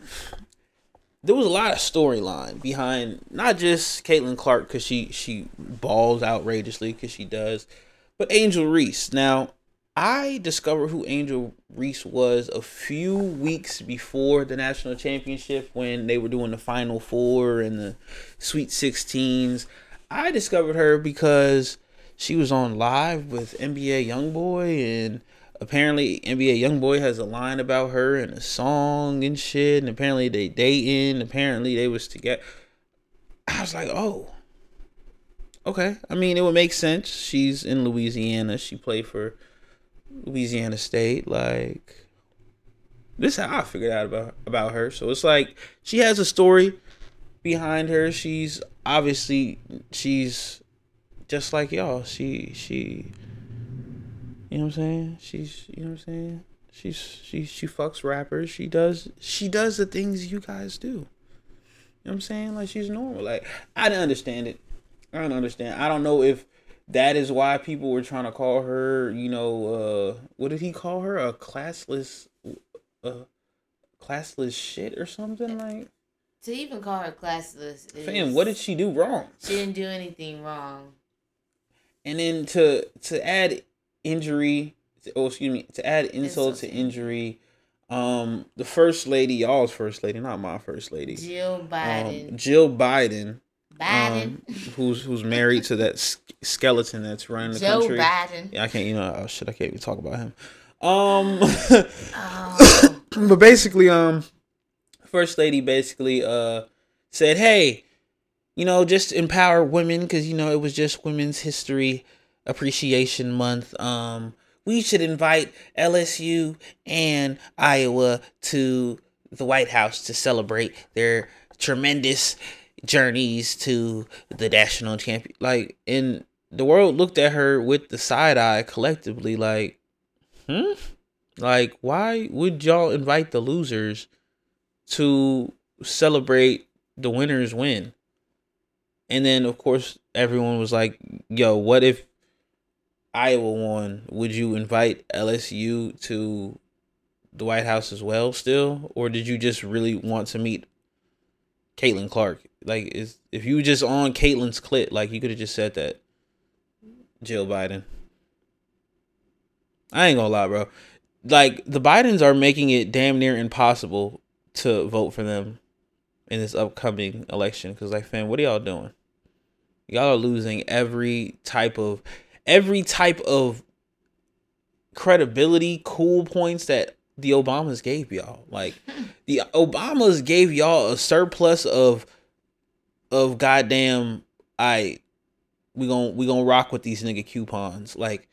there was a lot of storyline behind not just Caitlin Clark because she she balls outrageously because she does, but Angel Reese. Now, I discovered who Angel Reese was a few weeks before the national championship when they were doing the Final Four and the Sweet Sixteens. I discovered her because she was on live with NBA YoungBoy and apparently NBA YoungBoy has a line about her and a song and shit and apparently they dating apparently they was together I was like oh okay. I mean it would make sense. She's in Louisiana. She played for Louisiana State like this is how I figured out about about her. So it's like she has a story behind her. She's obviously she's just like y'all she she you know what I'm saying? She's you know what I'm saying? She's she she fucks rappers. She does she does the things you guys do. You know what I'm saying? Like she's normal. Like I didn't understand it. I don't understand. I don't know if that is why people were trying to call her, you know, uh what did he call her? A classless uh classless shit or something like To even call her classless is Fam, what did she do wrong? She didn't do anything wrong. And then to to add injury, oh excuse me, to add insult to injury, um, the first lady, y'all's first lady, not my first lady, Jill Biden. um, Jill Biden, Biden. um, who's who's married to that skeleton that's running the Joe country. Biden. Yeah, I can't. You know, oh shit, I can't even talk about him. Um, Oh. but basically, um, first lady basically uh said, hey, you know, just empower women because you know it was just Women's History Appreciation Month. Um, we should invite LSU and Iowa to the White House to celebrate their tremendous journeys to the national champion. Like, and the world looked at her with the side eye collectively, like, hmm, like why would y'all invite the losers to celebrate the winners win? And then of course everyone was like, "Yo, what if Iowa won? Would you invite LSU to the White House as well still or did you just really want to meet Caitlin Clark? Like is if you were just on Caitlin's clit, like you could have just said that Jill Biden. I ain't gonna lie, bro. Like the Bidens are making it damn near impossible to vote for them in this upcoming election. Because like, fam, what are y'all doing? Y'all are losing every type of every type of credibility, cool points that the Obamas gave y'all. Like the Obamas gave y'all a surplus of of goddamn I we gon' we gonna rock with these nigga coupons. Like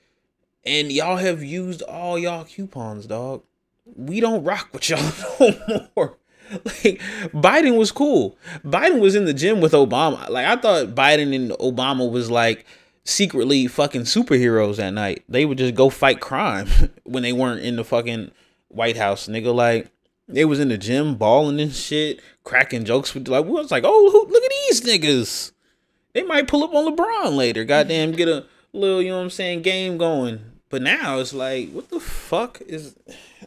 and y'all have used all y'all coupons, dog. We don't rock with y'all no more. Like Biden was cool. Biden was in the gym with Obama. Like I thought Biden and Obama was like secretly fucking superheroes at night. They would just go fight crime when they weren't in the fucking White House, nigga. Like they was in the gym balling and shit, cracking jokes with like we was like, oh who, look at these niggas. They might pull up on LeBron later. Goddamn, get a little, you know what I'm saying, game going. But now it's like, what the fuck is?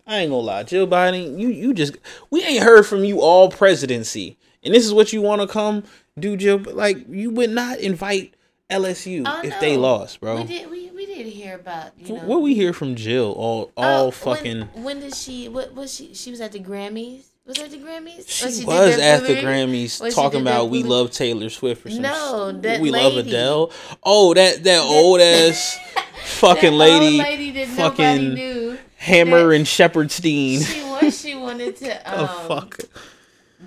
I ain't gonna lie, Jill Biden, you you just we ain't heard from you all presidency, and this is what you want to come do, Jill. Like you would not invite LSU Oh, if they lost, bro. We did. We, we did hear about you know. What we hear from Jill all all Oh, fucking. When, when did she? What was she? She was at the Grammys. Was it the Grammys? Or She was at the Grammys talking about we love Taylor Swift or something. No, that we love. Adele. Oh, that that old ass fucking That lady, old lady that nobody fucking knew Hammer and Shepherdstein. She was. She wanted to um, Oh, fuck.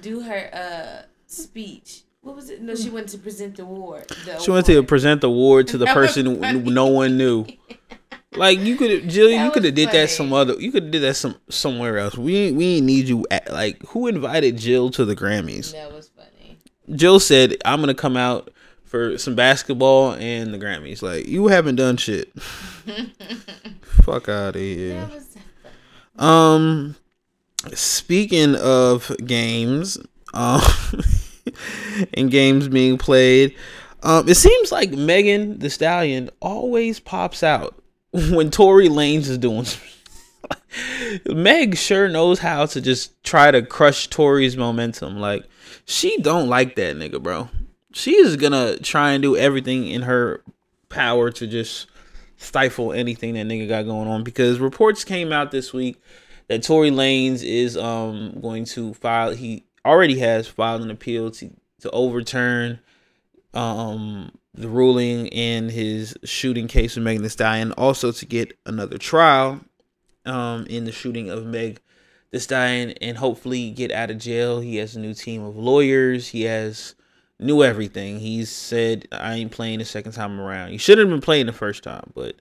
do her uh speech. What was it? No, she wanted to present the award. The She wanted to present the award to the person no one knew. Like you could, Jill, you could have did that some other. You could have did that some somewhere else. We we ain't need you. At, like who invited Jill to the Grammys? That was funny. Jill said, "I'm gonna come out for some basketball and the Grammys." Like you haven't done shit. Fuck out of here. Um, speaking of games, um, and games being played, um, it seems like Megan Thee Stallion always pops out when Tory Lanez is doing. Meg sure knows how to just try to crush Tory's momentum. Like she don't like that nigga, bro. She is gonna try and do everything in her power to just stifle anything that nigga got going on because reports came out this week that Tory Lanez is um going to file he already has filed an appeal to to overturn um the ruling in his shooting case with Megan Thee Stallion, also to get another trial um in the shooting of Meg Thee Stallion and hopefully get out of jail. He has a new team of lawyers. He has knew everything. He said I ain't playing the second time around. You shouldn't have been playing the first time, but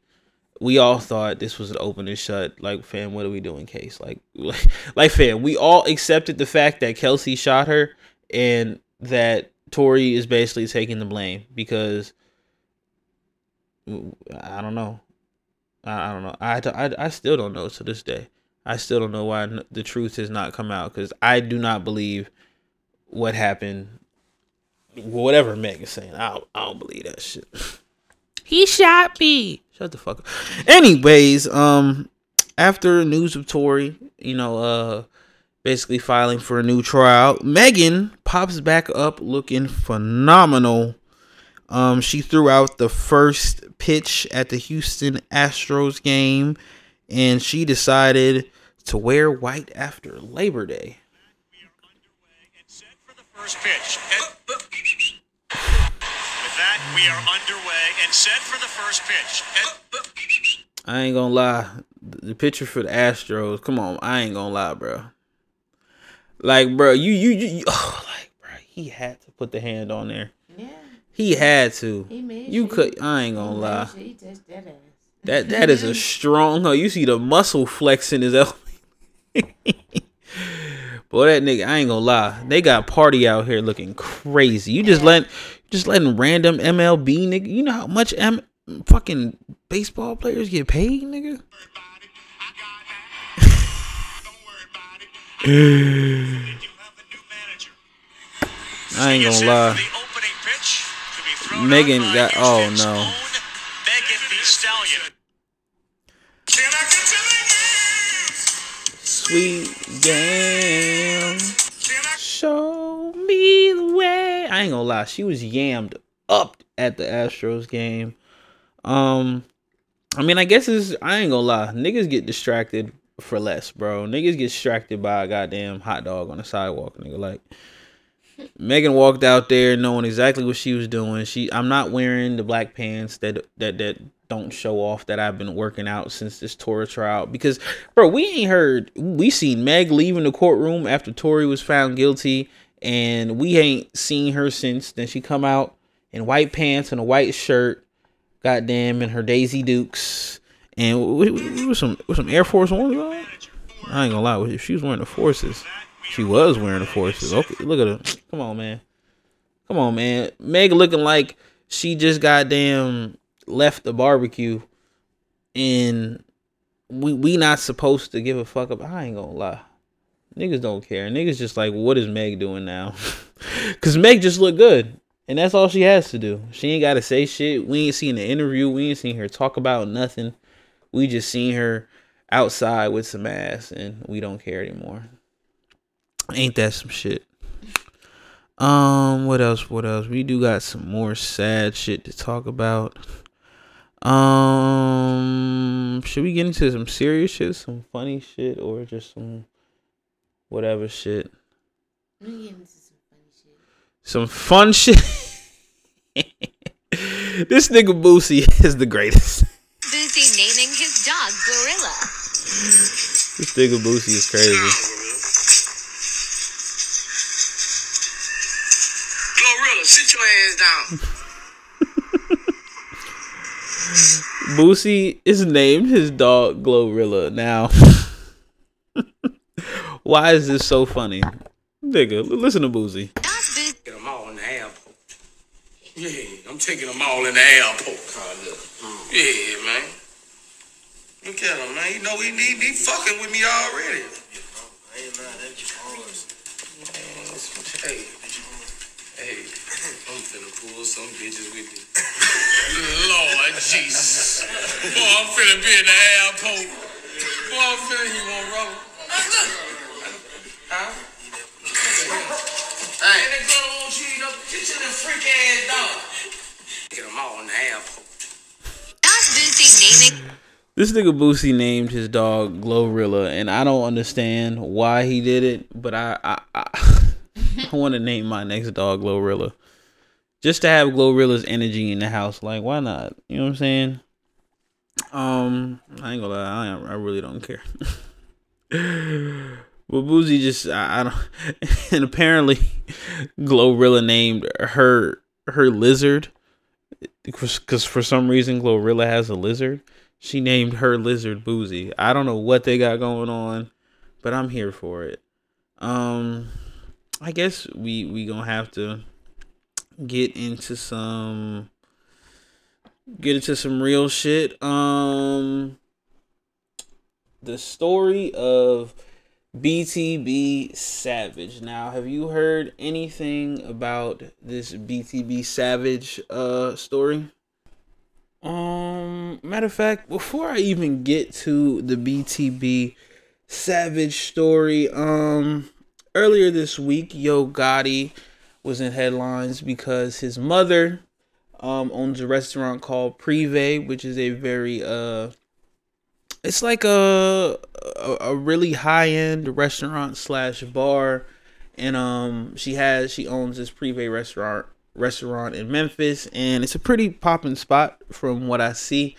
we all thought this was an open and shut. Like, fam, what are we doing? Case like, like, like, fam, we all accepted the fact that Kelsey shot her and that Tory is basically taking the blame because I don't know. I, I don't know. I, I, I still don't know to this day. I still don't know why the truth has not come out because I do not believe what happened. Whatever Meg is saying, I don't, I don't believe that shit. he shot me. Shut the fuck up. Anyways, um, after news of Tory, you know, uh, basically filing for a new trial, Megan pops back up looking phenomenal. Um, she threw out the first pitch at the Houston Astros game, and she decided to wear white after Labor Day. With that, we are underway and set for the first pitch. And- I ain't gonna lie. The picture for the Astros, come on, I ain't gonna lie, bro. Like, bro, you you you, you oh, like, bro, he had to put the hand on there. Yeah. He had to. He made you sure could. I ain't gonna lie. sure he touched that ass. That that is a strong. Oh, You see the muscle flex in his elbow. Boy, that nigga, I ain't gonna lie. They got party out here looking crazy. You just let, just letting random MLB nigga. You know how much M fucking baseball players get paid, nigga. I ain't gonna lie. Megan got. Oh no. Sweet game. Show me the way. I ain't gonna lie, she was yammed up at the Astros game. Um, I mean, I guess it's. I ain't gonna lie, niggas get distracted for less, bro. Niggas get distracted by a goddamn hot dog on the sidewalk, nigga. Like, Megan walked out there knowing exactly what she was doing. She I'm not wearing the black pants that that that don't show off that I've been working out since this Tory trial because bro, we ain't heard we seen Meg leaving the courtroom after Tory was found guilty and we ain't seen her since. Then she come out in white pants and a white shirt, goddamn, in her Daisy Dukes and with, some with some Air Force on. I ain't gonna lie, if she was wearing the forces, she was wearing the forces. Okay, look at her. Come on, man. Come on, man. Meg looking like she just goddamn left the barbecue, and we we not supposed to give a fuck about. I ain't gonna lie. Niggas don't care. Niggas just like, what is Meg doing now? Cause Meg just look good. And that's all she has to do. She ain't gotta say shit. We ain't seen the interview. We ain't seen her talk about nothing. We just seen her outside with some ass and we don't care anymore. Ain't that some shit? Um, what else? What else? We do got some more sad shit to talk about. Um, should we get into some serious shit, some funny shit, or just some whatever shit? Let get into some funny shit. Some fun shit. this nigga Boosie is the greatest. Boosie This nigga Boosie is crazy. Glorilla, sit your ass down. Boosie is named his dog Glorilla. Now, why is this so funny? Nigga, listen to Boosie. Get them all in the airport. Yeah, I'm taking them all in the airport. Mm. Yeah, man. Look at him, man. You know he, he, he fucking with me already. Hey, hey, I'm finna pull some bitches with me. Lord Jesus. Boy, I'm finna be in the airport. I'm saying he won't roll. Huh? Hey. And that girl won't cheat up. Get to the freak ass dog. Get them all in the apple. This nigga Boosie named his dog Glorilla, and I don't understand why he did it, but I I, I, I want to name my next dog Glorilla, just to have Glorilla's energy in the house. Like, why not? You know what I'm saying? Um, I ain't gonna lie, I, I really don't care. but Boosie just I, I don't, and apparently Glorilla named her her lizard because for some reason Glorilla has a lizard. She named her lizard Boosie. I don't know what they got going on, but I'm here for it. Um, I guess we we gonna have to get into some get into some real shit. Um, the story of BTB Savage. Now, have you heard anything about this BTB Savage uh story? Um, matter of fact, before I even get to the BTB Savage story, um, earlier this week, Yo Gotti was in headlines because his mother um owns a restaurant called Privé, which is a very uh it's like a a, a really high end restaurant slash bar, and um she has she owns this Privé restaurant restaurant in Memphis, and it's a pretty popping spot from what I see.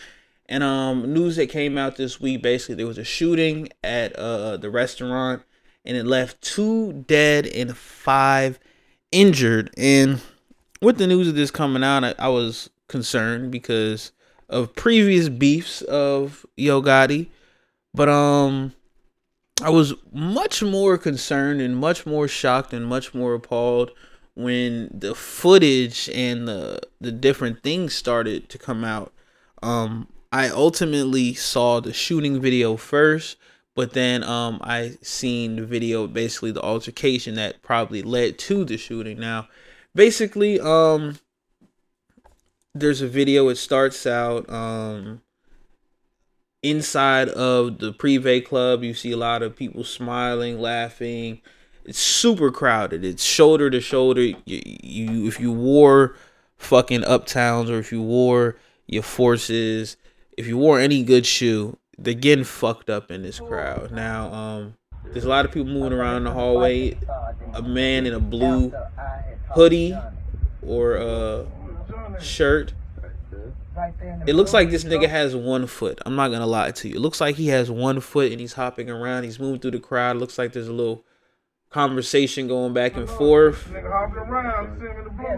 And um news that came out this week basically there was a shooting at uh the restaurant, and it left two dead and five injured. And with the news of this coming out, I, I was concerned because of previous beefs of Yo Gotti, but um, I was much more concerned and much more shocked and much more appalled when the footage and the the different things started to come out. Um, I ultimately saw the shooting video first, but then um, I seen the video, basically the altercation that probably led to the shooting. Now, basically, um, there's a video. It starts out um inside of the Privé Club. You see a lot of people smiling, laughing. It's super crowded. It's shoulder to shoulder. You, you if you wore fucking uptowns or if you wore your forces, if you wore any good shoe, they're getting fucked up in this crowd. Now, um, there's a lot of people moving around in the hallway. A man in a blue hoodie or a shirt. It looks like this nigga has one foot. I'm not gonna lie to you. It looks like he has one foot and he's hopping around. He's moving through the crowd. It looks like there's a little conversation going back and forth.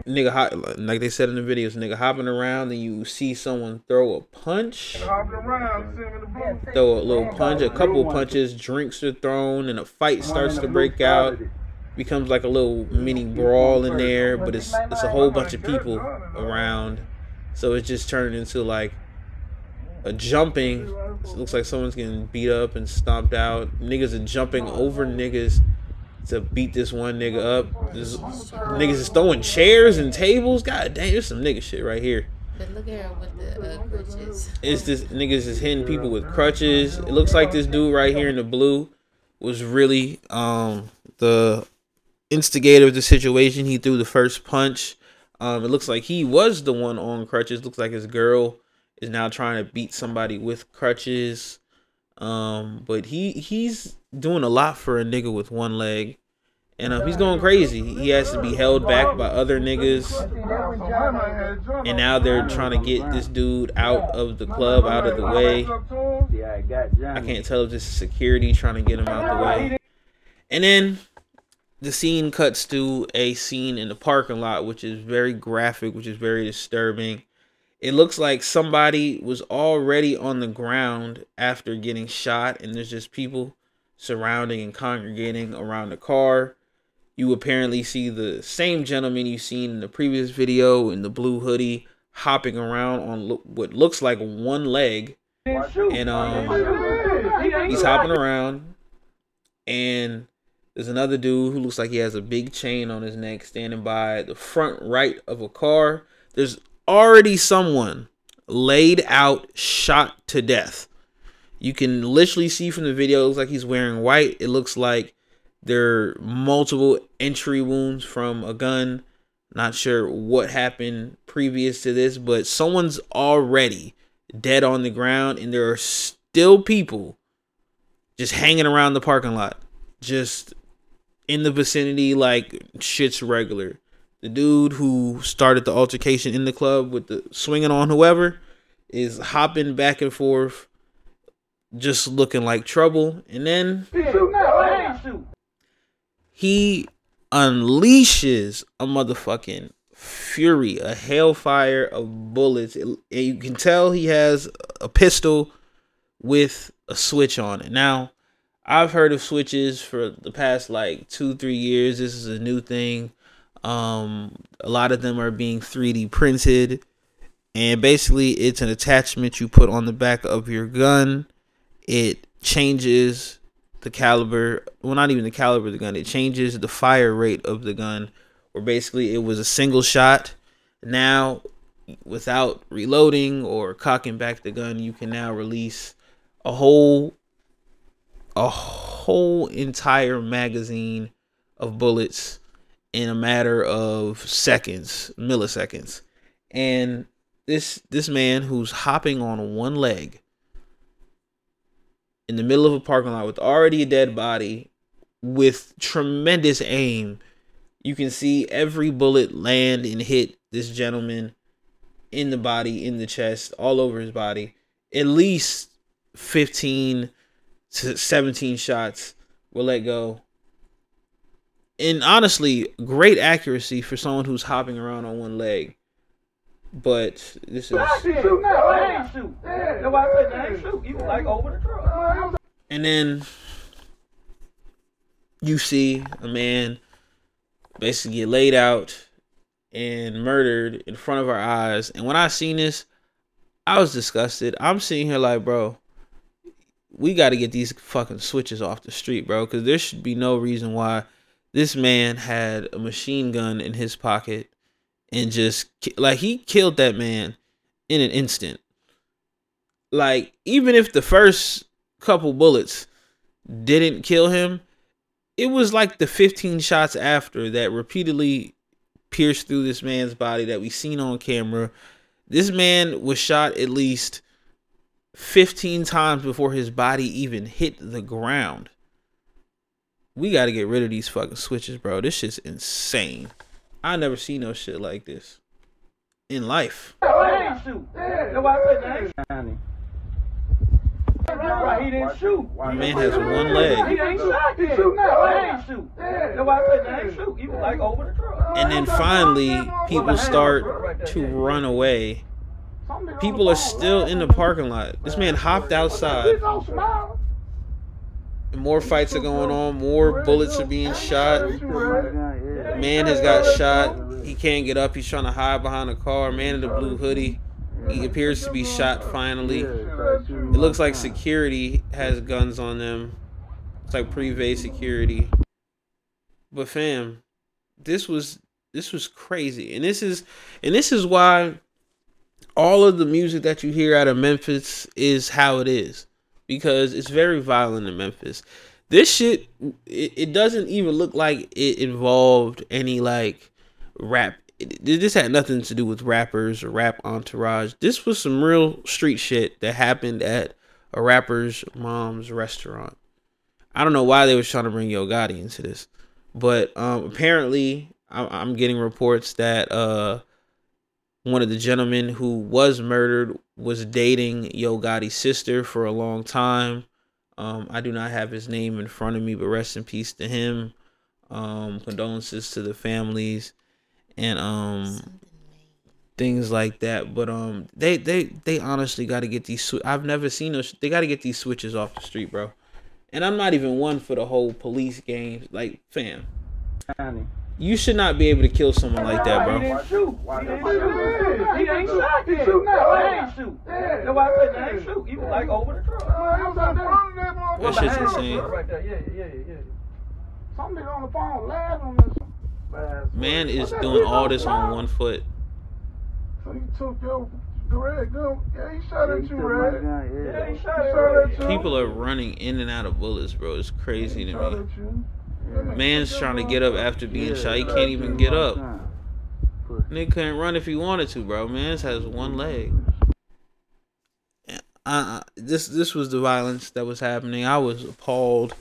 Nigga, hopping hop, like they said in the videos, nigga hopping around, and you see someone throw a punch, throw a little punch, a couple punches, drinks are thrown, and a fight starts to break out. Becomes like a little mini brawl in there, but it's it's a whole bunch of people around, so it just turned into like a jumping. It looks like someone's getting beat up and stomped out. Niggas are jumping over niggas to beat this one nigga up. This niggas is throwing chairs and tables. God damn, there's some nigga shit right here. But look at her with the uh, crutches. It's this niggas is hitting people with crutches. It looks like this dude right here in the blue was really um the instigator of the situation. He threw the first punch. Um, it looks like he was the one on crutches. Looks like his girl is now trying to beat somebody with crutches. Um, but he he's doing a lot for a nigga with one leg. And uh, he's going crazy. He has to be held back by other niggas. And now they're trying to get this dude out of the club, out of the way. I can't tell if this is security trying to get him out the way. And then the scene cuts to a scene in the parking lot, which is very graphic, which is very disturbing. It looks like somebody was already on the ground after getting shot, and there's just people surrounding and congregating around the car. You apparently see the same gentleman you seen in the previous video in the blue hoodie hopping around on lo- what looks like one leg, and um, he's hopping around, and there's another dude who looks like he has a big chain on his neck standing by the front right of a car. There's already someone laid out, shot to death. You can literally see from the video, it looks like he's wearing white. It looks like there are multiple entry wounds from a gun. Not sure what happened previous to this, but someone's already dead on the ground, and there are still people just hanging around the parking lot, just in the vicinity, like shit's regular. The dude who started the altercation in the club with the swinging on whoever is hopping back and forth, just looking like trouble. And then he unleashes a motherfucking fury, a hellfire of bullets. And you can tell he has a pistol with a switch on it. Now, I've heard of switches for the past like two, three years. This is a new thing. Um, a lot of them are being 3D printed, and basically, it's an attachment you put on the back of your gun. It changes the caliber, well, not even the caliber of the gun, it changes the fire rate of the gun. Where basically, it was a single shot. Now, without reloading or cocking back the gun, you can now release a whole a whole entire magazine of bullets in a matter of seconds, milliseconds. And this this man who's hopping on one leg in the middle of a parking lot with already a dead body with tremendous aim, you can see every bullet land and hit this gentleman in the body, in the chest, all over his body. At least 15 to 17 shots were let go and honestly, great accuracy for someone who's hopping around on one leg. But this is. And then you see a man basically get laid out and murdered in front of our eyes. And when I seen this, I was disgusted. I'm sitting here like, bro, we got to get these fucking switches off the street, bro, because there should be no reason why this man had a machine gun in his pocket and just like he killed that man in an instant. Like even if the first couple bullets didn't kill him, it was like the 15 shots after that repeatedly pierced through this man's body that we seen on camera. This man was shot at least 15 times before his body even hit the ground we got to get rid of these fucking switches, bro. This shit's insane. I never seen no shit like this in life. Why he didn't shoot? Man has one leg. And then finally, people start to run away. People are still in the parking lot. This man hopped outside more fights are going on. More bullets are being shot. Man has got shot. He can't get up. He's trying to hide behind a car. Man in the blue hoodie. He appears to be shot finally. It looks like security has guns on them. It's like privé security. But fam, this was this was crazy. And this is and this is why all of the music that you hear out of Memphis is how it is because it's very violent in Memphis. This shit, it, it doesn't even look like it involved any like rap. It, this had nothing to do with rappers or rap entourage. This was some real street shit that happened at a rapper's mom's restaurant. I don't know why they was trying to bring Yo Gotti into this, but um, apparently I'm getting reports that uh, one of the gentlemen who was murdered was dating Yo Gotti's sister for a long time. Um, I do not have his name in front of me, but rest in peace to him. Um, condolences to the families and um things like that. But um, they they they honestly got to get these. Sw- I've never seen those. They got to get these switches off the street, bro. And I'm not even one for the whole police games. Like, fam. You should not be able to kill someone like that, bro. He ain't shoot. He ain't shot. He shoot now. He ain't shoot. That's why I said he ain't shoot. He was like over the truck. That shit's insane. Right there. Yeah, yeah, yeah. Somebody on the phone laughing on this. Man is doing all this on one foot. So he took your Red gun. Yeah, he shot at you, Red. Yeah, he shot at you. People are running in and out of bullets, bro. It's crazy to me. Man's trying to get up after being shot. He can't even get up. Nigga couldn't run if he wanted to, bro. Man's has one leg. Uh, this this was the violence that was happening. I was appalled.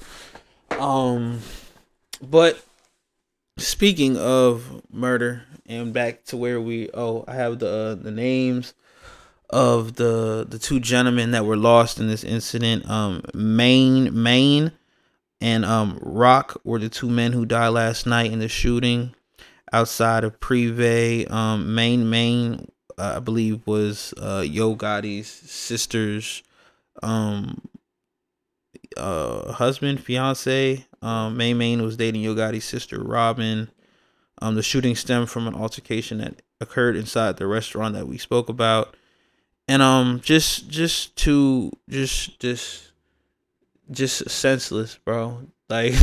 Um, but speaking of murder, and back to where we oh, I have the uh, the names of the the two gentlemen that were lost in this incident. Um, Maine Maine and um Rock were the two men who died last night in the shooting outside of Privé. Um, Maine Maine, uh, I believe, was uh, Yo Gotti's sister's um uh husband, fiance. Um, Maine Maine was dating Yo Gotti's sister, Robin. Um, the shooting stemmed from an altercation that occurred inside the restaurant that we spoke about, and um, just just to just just just senseless, bro. Like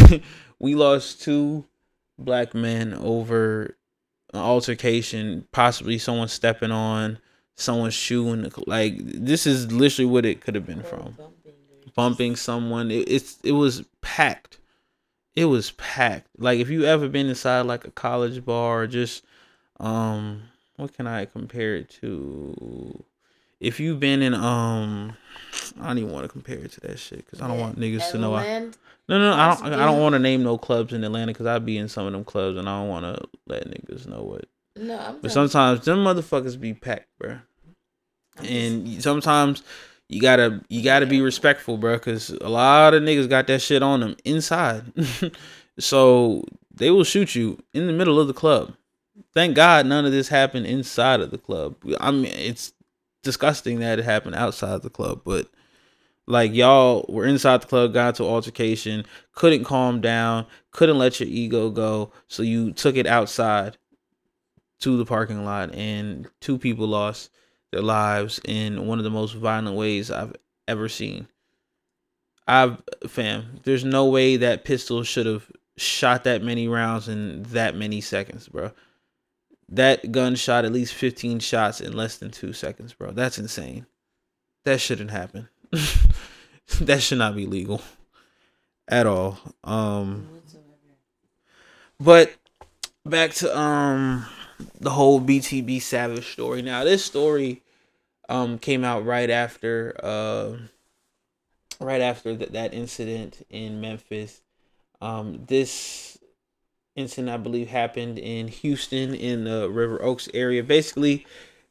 we lost two black men over an altercation, possibly someone stepping on someone's shoe, and like this is literally what it could have been from bumping someone. It, it's it was packed. It was packed. Like if you ever been inside like a college bar, just um, what can I compare it to? If you've been in um, I don't even want to compare it to that shit because I don't want niggas to know. I, Land? no, no, I don't. I don't want to name no clubs in Atlanta because I be in some of them clubs and I don't want to let niggas know what. No, I'm But sometimes them motherfuckers be packed, bro. And sometimes you gotta you gotta be respectful, bro, because a lot of niggas got that shit on them inside. so they will shoot you in the middle of the club. Thank God none of this happened inside of the club. I mean, it's disgusting that it happened outside the club, but like y'all were inside the club, got into altercation, couldn't calm down, couldn't let your ego go, so you took it outside to the parking lot, and two people lost their lives in one of the most violent ways I've ever seen. I've fam, there's no way that pistol should have shot that many rounds in that many seconds, bro. That gun shot at least 15 shots in less than two seconds, bro. That's insane. That shouldn't happen. that should not be legal at all. Um but back to um the whole BTB Savage story. Now this story um came out right after uh right after th- that incident in Memphis. Um this incident I believe happened in Houston in the River Oaks area. Basically,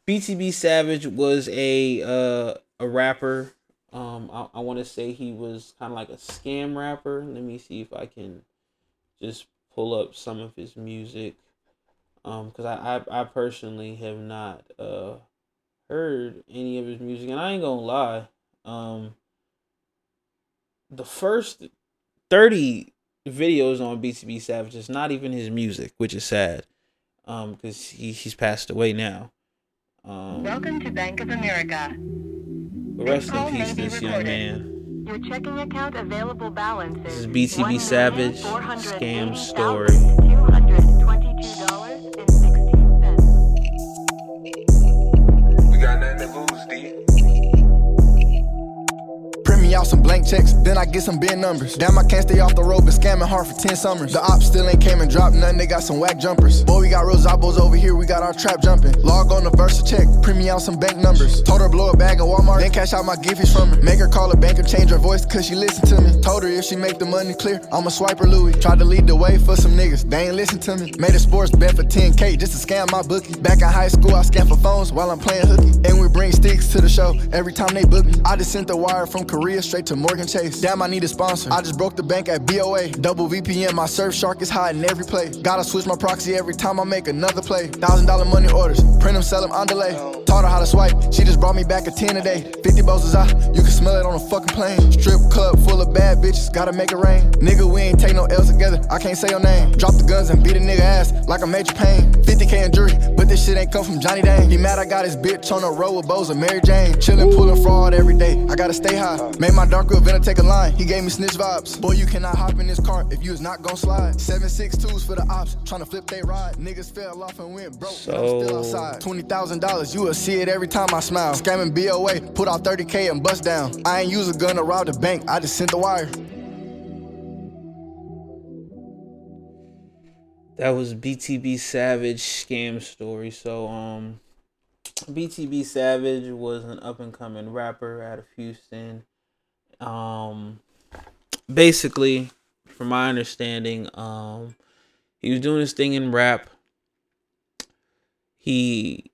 BTB Savage was a uh a rapper. Um I, I want to say he was kind of like a scam rapper. Let me see if I can just pull up some of his music um because I, I i personally have not uh heard any of his music and i ain't gonna lie um the first 30 videos on BTB savage is not even his music which is sad um because he, he's passed away now. Um Welcome to Bank of America. rest in peace this young man. Your checking account available balance this is BTB savage scam story me out some blank checks, then I get some big numbers. Damn, I can't stay off the road, been scamming hard for 10 summers. The ops still ain't came and dropped nothing, they got some whack jumpers. Boy, we got real Zabos over here, we got our trap jumping. Log on the VersaCheck, print me out some bank numbers. Told her blow a bag at Walmart, then cash out my gifts from her. Make her call a banker, change her voice, cause she listen to me. Told her if she make the money clear, I'ma swipe her Louis. Tried to lead the way for some niggas, they ain't listen to me. Made a sports bet for 10K just to scam my bookie. Back in high school, I scam for phones while I'm playing hooky. And we bring sticks to the show every time they book me. I just sent the wire from Korea straight to Morgan Chase. Damn, I need a sponsor. I just broke the bank at BOA. Double VPN, my Surfshark is hot in every play. Gotta switch my proxy every time I make another play. Thousand dollar money orders, print them, sell them on delay. Taught her how to swipe, she just brought me back a 10 a day. 50 bows is out, you can smell it on a fucking plane. Strip club full of bad bitches, gotta make it rain. Nigga, we ain't take no L's together, I can't say your name. Drop the guns and beat a nigga ass like a major pain. 50k in jury, but this shit ain't come from Johnny Dang. He mad I got his bitch on the road with Bows and Mary Jane. Chillin', pullin' fraud every day, I gotta stay high. Made my dark finna take a line. He gave me snitch vibes. Boy, you cannot hop in this car if you is not gon' slide. Seven six twos for the ops, tryna flip they ride. Niggas fell off and went broke. but I'm still So- outside. Twenty thousand dollars, you will see it every time I smile. Scamming BOA, put out 30k and bust down. I ain't use a gun to rob the bank, I just sent the wire. That was BTB Savage scam story. So um BTB Savage was an up and coming rapper out of Houston. Um basically, from my understanding, um he was doing his thing in rap. He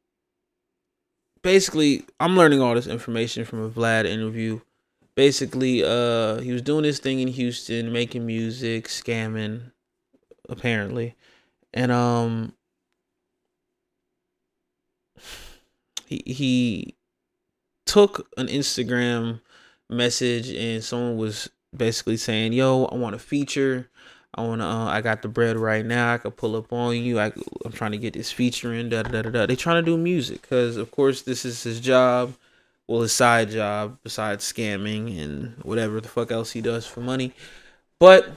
basically I'm learning all this information from a Vlad interview. Basically, uh he was doing his thing in Houston, making music, scamming, apparently. And um he he took an Instagram message and someone was basically saying, "Yo, I want a feature. I want to. Uh, I got the bread right now. I could pull up on you. I, I'm trying to get this feature in. Da da da da. They trying to do music because, of course, this is his job. Well, his side job besides scamming and whatever the fuck else he does for money. But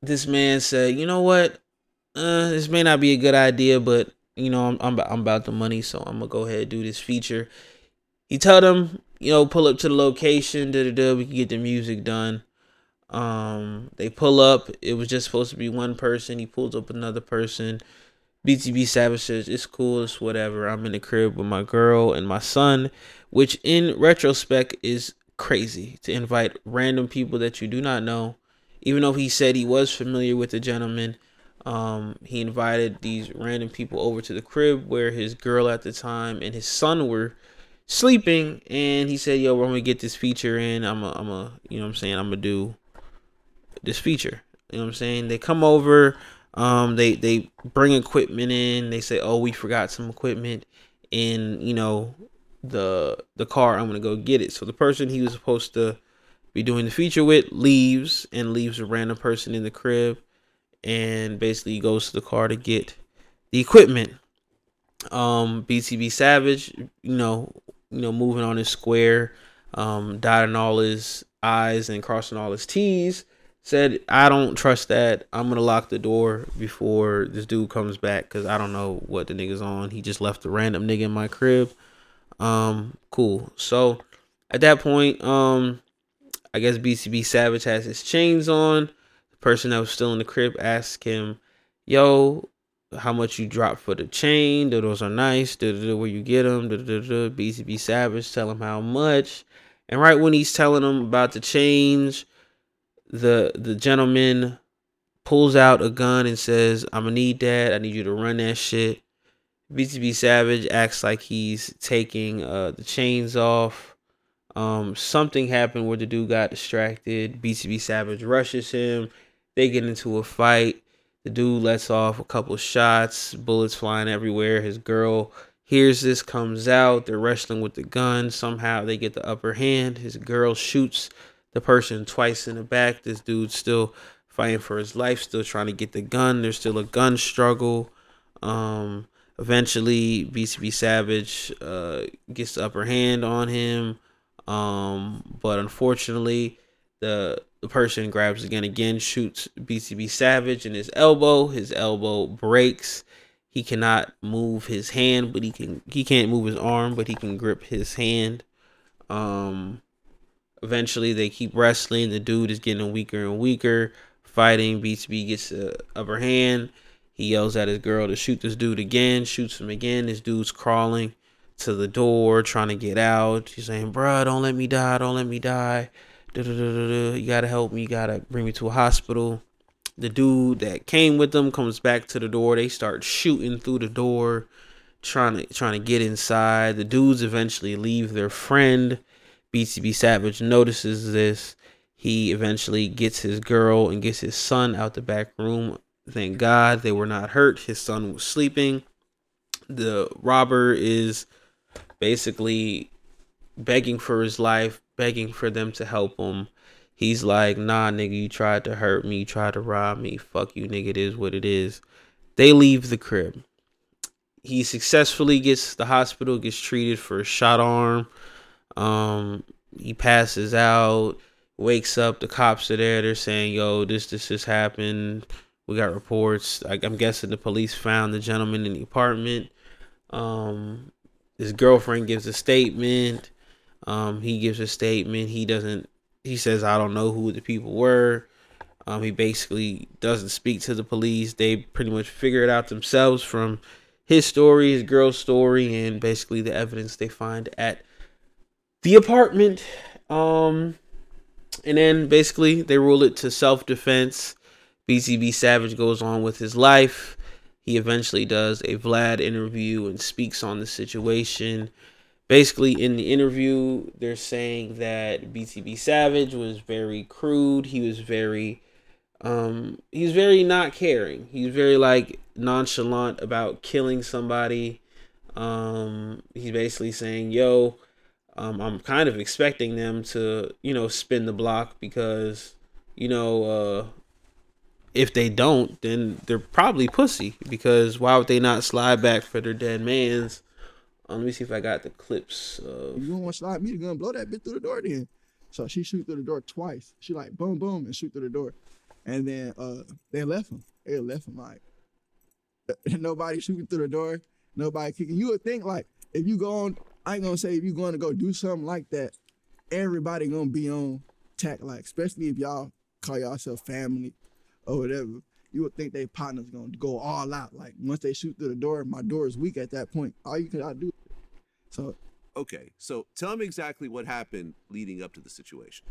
this man said, "You know what? Uh, this may not be a good idea, but you know, I'm I'm, I'm about the money, so I'm gonna go ahead and do this feature." He told them, you know, pull up to the location, da da da. We can get the music done. Um, they pull up. It was just supposed to be one person. He pulls up another person. BTB Savage says it's cool, it's whatever. I'm in the crib with my girl and my son, which in retrospect is crazy to invite random people that you do not know. Even though he said he was familiar with the gentleman, um, he invited these random people over to the crib where his girl at the time and his son were sleeping, and he said, "Yo, when gonna get this feature in. I'm a, I'm a, you know, what I'm saying, I'm gonna do this feature. You know what I'm saying? They come over, um, they they bring equipment in. They say, "Oh, we forgot some equipment in, you know, the the car. I'm gonna go get it." So the person he was supposed to be doing the feature with leaves and leaves a random person in the crib, and basically goes to the car to get the equipment. Um, BTB Savage, you know, you know, moving on his square, um, dotting all his I's and crossing all his T's said I don't trust that. I'm gonna lock the door before this dude comes back because I don't know what the nigga's on. He just left a random nigga in my crib. Um, cool. So at that point, um, I guess BTB Savage has his chains on. The person that was still in the crib asked him, "Yo, how much you drop for the chain? Those are nice? Da, da, da, where you get them? Da, da, da, da. BTB Savage tell him how much." And right when he's telling him about the change, the the gentleman pulls out a gun and says, "I'm gonna need that. I need you to run that shit." BTB Savage acts like he's taking uh, the chains off. Um, something happened where the dude got distracted. BTB Savage rushes him. They get into a fight. The dude lets off a couple shots, bullets flying everywhere. His girl hears this, comes out. They're wrestling with the gun. Somehow they get the upper hand. His girl shoots the person twice in the back. This dude's still fighting for his life, still trying to get the gun. There's still a gun struggle. Um, eventually, BTB Savage uh, gets the upper hand on him. Um, but unfortunately, the the person grabs the gun again, shoots BTB Savage in his elbow. His elbow breaks. He cannot move his hand, but he can. He can't move his arm, but he can grip his hand. Um, Eventually, they keep wrestling. The dude is getting weaker and weaker. Fighting. BTB gets the upper hand. He yells at his girl to shoot this dude again. Shoots him again. This dude's crawling to the door, trying to get out. He's saying, "Bruh, don't let me die. Don't let me die. You gotta help me. You gotta bring me to a hospital." The dude that came with them comes back to the door. They start shooting through the door, trying to trying to get inside. The dudes eventually leave their friend. BTB Savage notices this. He eventually gets his girl and gets his son out the back room. Thank God they were not hurt. His son was sleeping. The robber is basically begging for his life, begging for them to help him. He's like, nah, nigga, you tried to hurt me, you tried to rob me. Fuck you, nigga. It is what it is. They leave the crib. He successfully gets the hospital, gets treated for a shot arm. Um, he passes out, wakes up. The cops are there. They're saying, "Yo, this this just happened. We got reports." I, I'm guessing the police found the gentleman in the apartment. Um, his girlfriend gives a statement. Um, he gives a statement. He doesn't. He says, "I don't know who the people were." Um, he basically doesn't speak to the police. They pretty much figure it out themselves from his story, his girl's story, and basically the evidence they find at the apartment. Um, and then basically they rule it to self defense. BTB Savage goes on with his life. He eventually does a Vlad interview and speaks on the situation. Basically, in the interview, they're saying that BTB Savage was very crude. He was very, um, he's very not caring. He's very like nonchalant about killing somebody. Um, he's basically saying, "Yo, um, I'm kind of expecting them to, you know, spin the block because, you know, uh, if they don't, then they're probably pussy because why would they not slide back for their dead man's? Let me see if I got the clips. Of... You to slide me, you're gonna blow that bitch through the door then. So she shoot through the door twice. She like boom boom and shoot through the door, and then uh they left him. They left him like nobody shooting through the door, nobody kicking. You would think like if you go on, I ain't gonna say if you going to go do something like that, everybody gonna be on tack like, especially if y'all call yourself family or whatever. You would think they partners gonna go all out. Like once they shoot through the door, my door is weak at that point. All you can do. So Okay, so tell me exactly what happened leading up to the situation.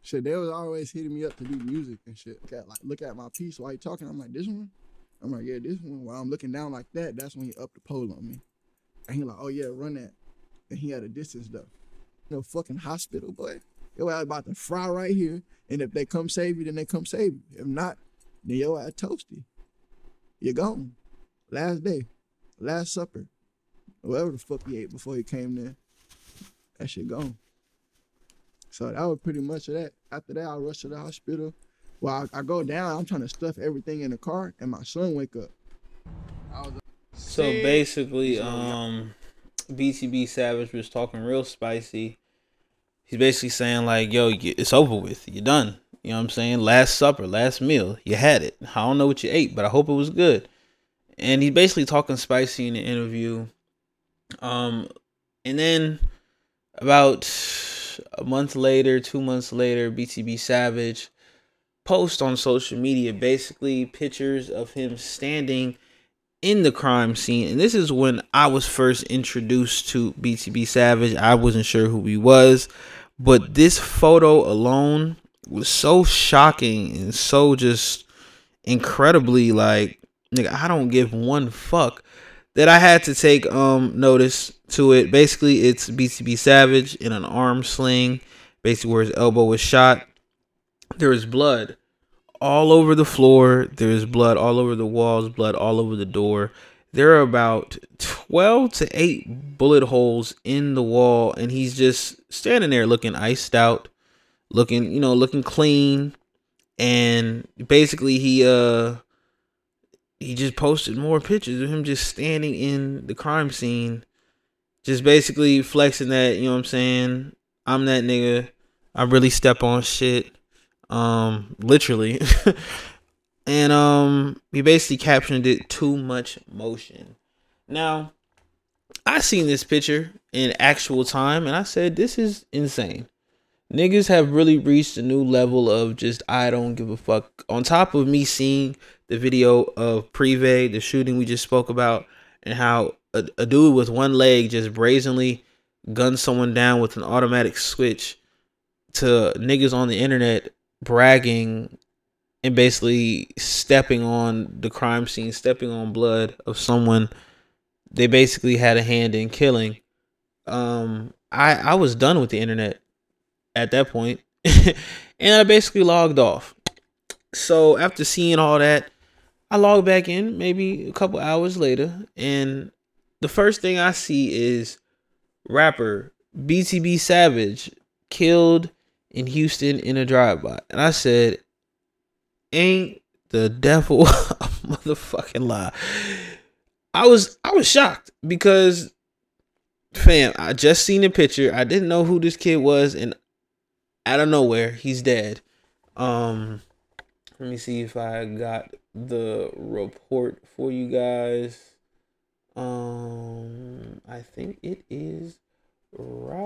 shit, they was always hitting me up to do music and shit. Look at like look at my piece while you talking. I'm like, this one? I'm like, yeah, this one. While I'm looking down like that, that's when he up the pole on me. And he like, oh yeah, run that. And he had a distance though. No fucking hospital, boy. Yo ass about to fry right here. And if they come save you, then they come save you. If not, then yo ass toasty. You're gone. Last day. Last supper. Whatever the fuck he ate before he came there. That shit gone. So that was pretty much of that. After that, I rushed to the hospital. Well, I, I go down, I'm trying to stuff everything in the car, and my son wake up. So basically, um, BTB Savage was talking real spicy. He's basically saying like, "Yo, it's over with. You're done." You know what I'm saying? Last supper, last meal, you had it. I don't know what you ate, but I hope it was good. And he's basically talking spicy in the interview. Um, and then about a month later, two months later, BTB Savage post on social media basically pictures of him standing in the crime scene. And this is when I was first introduced to BTB Savage. I wasn't sure who he was, but this photo alone was so shocking and so just incredibly like nigga, I don't give one fuck that I had to take um notice to it. Basically, it's BTB Savage in an arm sling, basically where his elbow was shot. There is blood all over the floor. There is blood all over the walls, blood all over the door. There are about 12 to 8 bullet holes in the wall, and he's just standing there looking iced out, looking, you know, looking clean. And basically, he, uh, he just posted more pictures of him just standing in the crime scene, just basically flexing that, you know what I'm saying? I'm that nigga. I really step on shit. Um, literally. and um he basically captioned it too much motion. Now, I seen this picture in actual time and I said this is insane. Niggas have really reached a new level of just I don't give a fuck. On top of me seeing the video of Prive, the shooting we just spoke about, and how a, a dude with one leg just brazenly gunned someone down with an automatic switch to niggas on the internet bragging and basically stepping on the crime scene, stepping on blood of someone they basically had a hand in killing. Um, I I was done with the internet at that point, and I basically logged off. So after seeing all that, I logged back in maybe a couple hours later, and the first thing I see is rapper BTB Savage killed in Houston in a drive-by, and I said, "Ain't the devil a motherfucking lie?" I was I was shocked because fam, I just seen the picture. I didn't know who this kid was, and out of nowhere, he's dead. Um, let me see if I got the report for you guys. Um, I think it is right.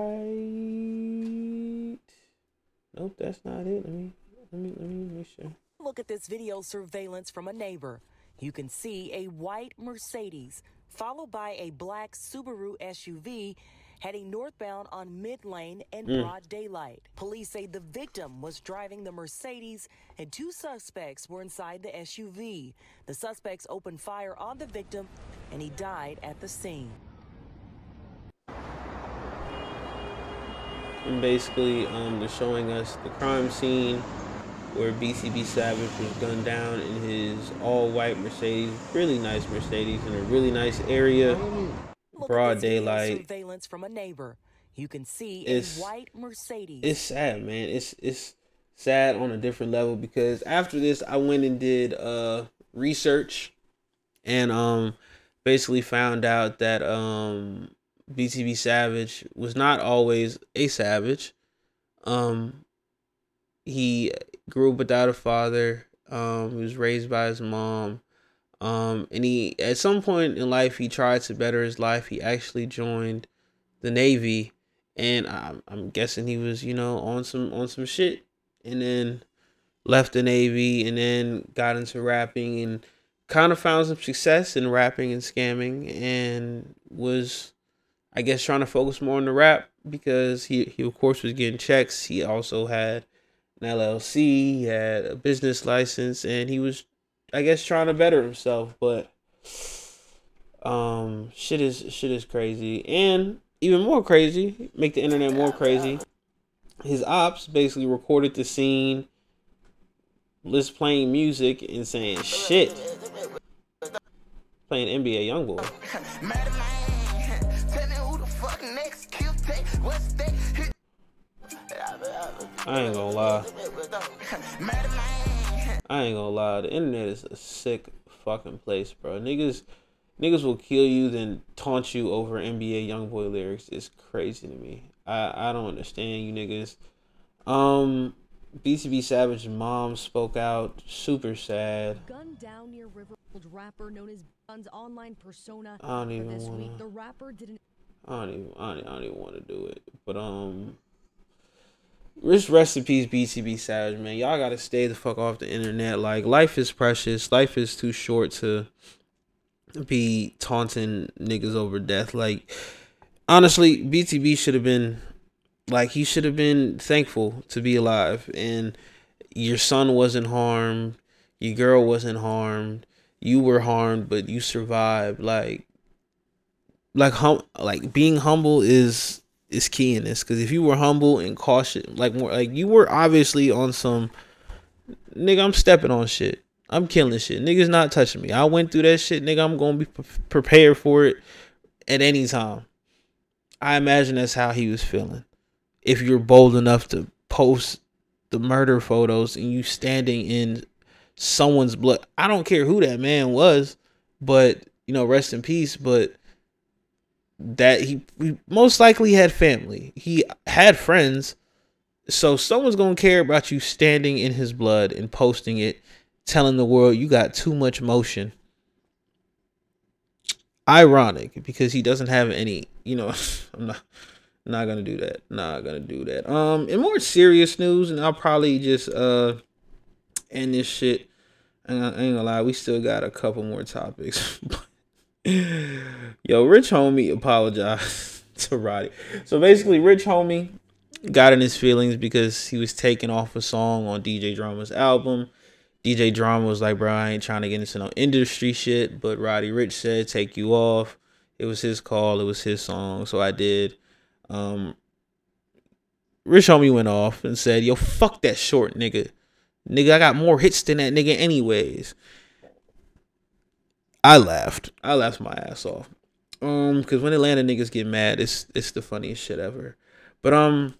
Nope, that's not it. Let me let me let me make sure. Look at this video surveillance from a neighbor. You can see a white Mercedes followed by a black Subaru SUV heading northbound on mid lane in Mm. broad daylight. Police say the victim was driving the Mercedes and two suspects were inside the SUV. The suspects opened fire on the victim and he died at the scene. And basically, um, they're showing us the crime scene where BTB Savage was gunned down in his all-white Mercedes, really nice Mercedes, in a really nice area, broad daylight. Surveillance from a neighbor. You can see It's- a white Mercedes. It's sad, man. It's it's sad on a different level because after this, I went and did uh research, and um basically found out that um BTB Savage was not always a savage. Um, he grew up without a father. Um, he was raised by his mom. Um, and he at some point in life he tried to better his life. He actually joined the Navy, and I'm I'm guessing he was you know on some on some shit, and then left the Navy, and then got into rapping and kind of found some success in rapping and scamming, and was I guess trying to focus more on the rap because he he of course was getting checks. He also had an LLC, he had a business license, and he was I guess trying to better himself. But um, shit is shit is crazy, and even more crazy, make the internet more crazy. His ops basically recorded the scene, list playing music and saying shit, playing NBA YoungBoy. I ain't gonna lie. I ain't gonna lie. The internet is a sick fucking place, bro. Niggas, niggas will kill you then taunt you over NBA YoungBoy lyrics. It's crazy to me. I I don't understand you niggas. Um, BTB Savage's mom spoke out. Super sad. Gunned down near River rapper known as Gun's online persona. I don't even week, the rapper didn't. I don't even I don't, I don't even want to do it. But um In peace, BTB Savage, man. Y'all gotta stay the fuck off the internet. Like life is precious. Life is too short to be taunting niggas over death. Like honestly, BTB should have been like he should have been thankful to be alive and your son wasn't harmed, your girl wasn't harmed, you were harmed, but you survived. Like like hum like being humble is is key in this because if you were humble and cautious like more like you were obviously on some nigga i'm stepping on shit. I'm killing shit. Niggas not touching me. I went through that shit nigga. I'm gonna be pre- prepared for it at any time. I imagine that's how he was feeling. If you're bold enough to post the murder photos and you standing in someone's blood i don't care who that man was but you know rest in peace but that he, he most likely had family. He had friends. So someone's gonna care about you standing in his blood and posting it, telling the world you got too much motion. Ironic because he doesn't have any, you know, I'm not not gonna do that. Not gonna do that. Um in more serious news, and I'll probably just uh end this shit. I ain't gonna lie, we still got a couple more topics. Yo, Rich Homie apologized to Roddy. So basically, Rich Homie got in his feelings because he was taking off a song on DJ Drama's album. DJ Drama was like, bro, I ain't trying to get into no industry shit. But Roddy Ricch said, take you off. It was his call. It was his song. So I did. Um, Rich Homie went off and said, yo, fuck that short nigga. Nigga, I got more hits than that nigga anyways. I laughed. I laughed my ass off. Um, because when Atlanta niggas get mad, it's it's the funniest shit ever. But um,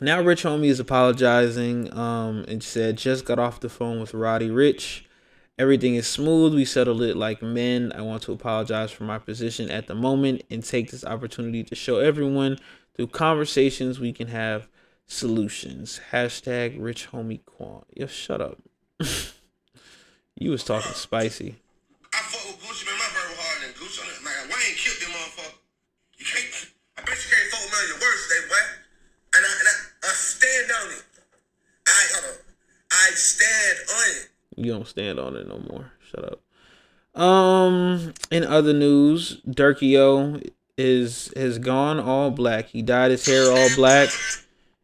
now Rich Homie is apologizing. Um, and said just got off the phone with Roddy Ricch, Everything is smooth. We settled it like men. I want to apologize for my position at the moment and take this opportunity to show everyone through conversations we can have solutions. Hashtag rich homie Quan. Yo, shut up. you was talking spicy. I fuck with Gucci, man. My brother harder than Gucci. On it. Like, Wayne killed them motherfucker. You can't, I bet you can't fuck with me on your worst day, boy. And I, and I, I stand on it. I, on. I stand on it. You don't stand on it no more. Shut up. Um, in other news, Durkio is has gone all black. He dyed his hair all black,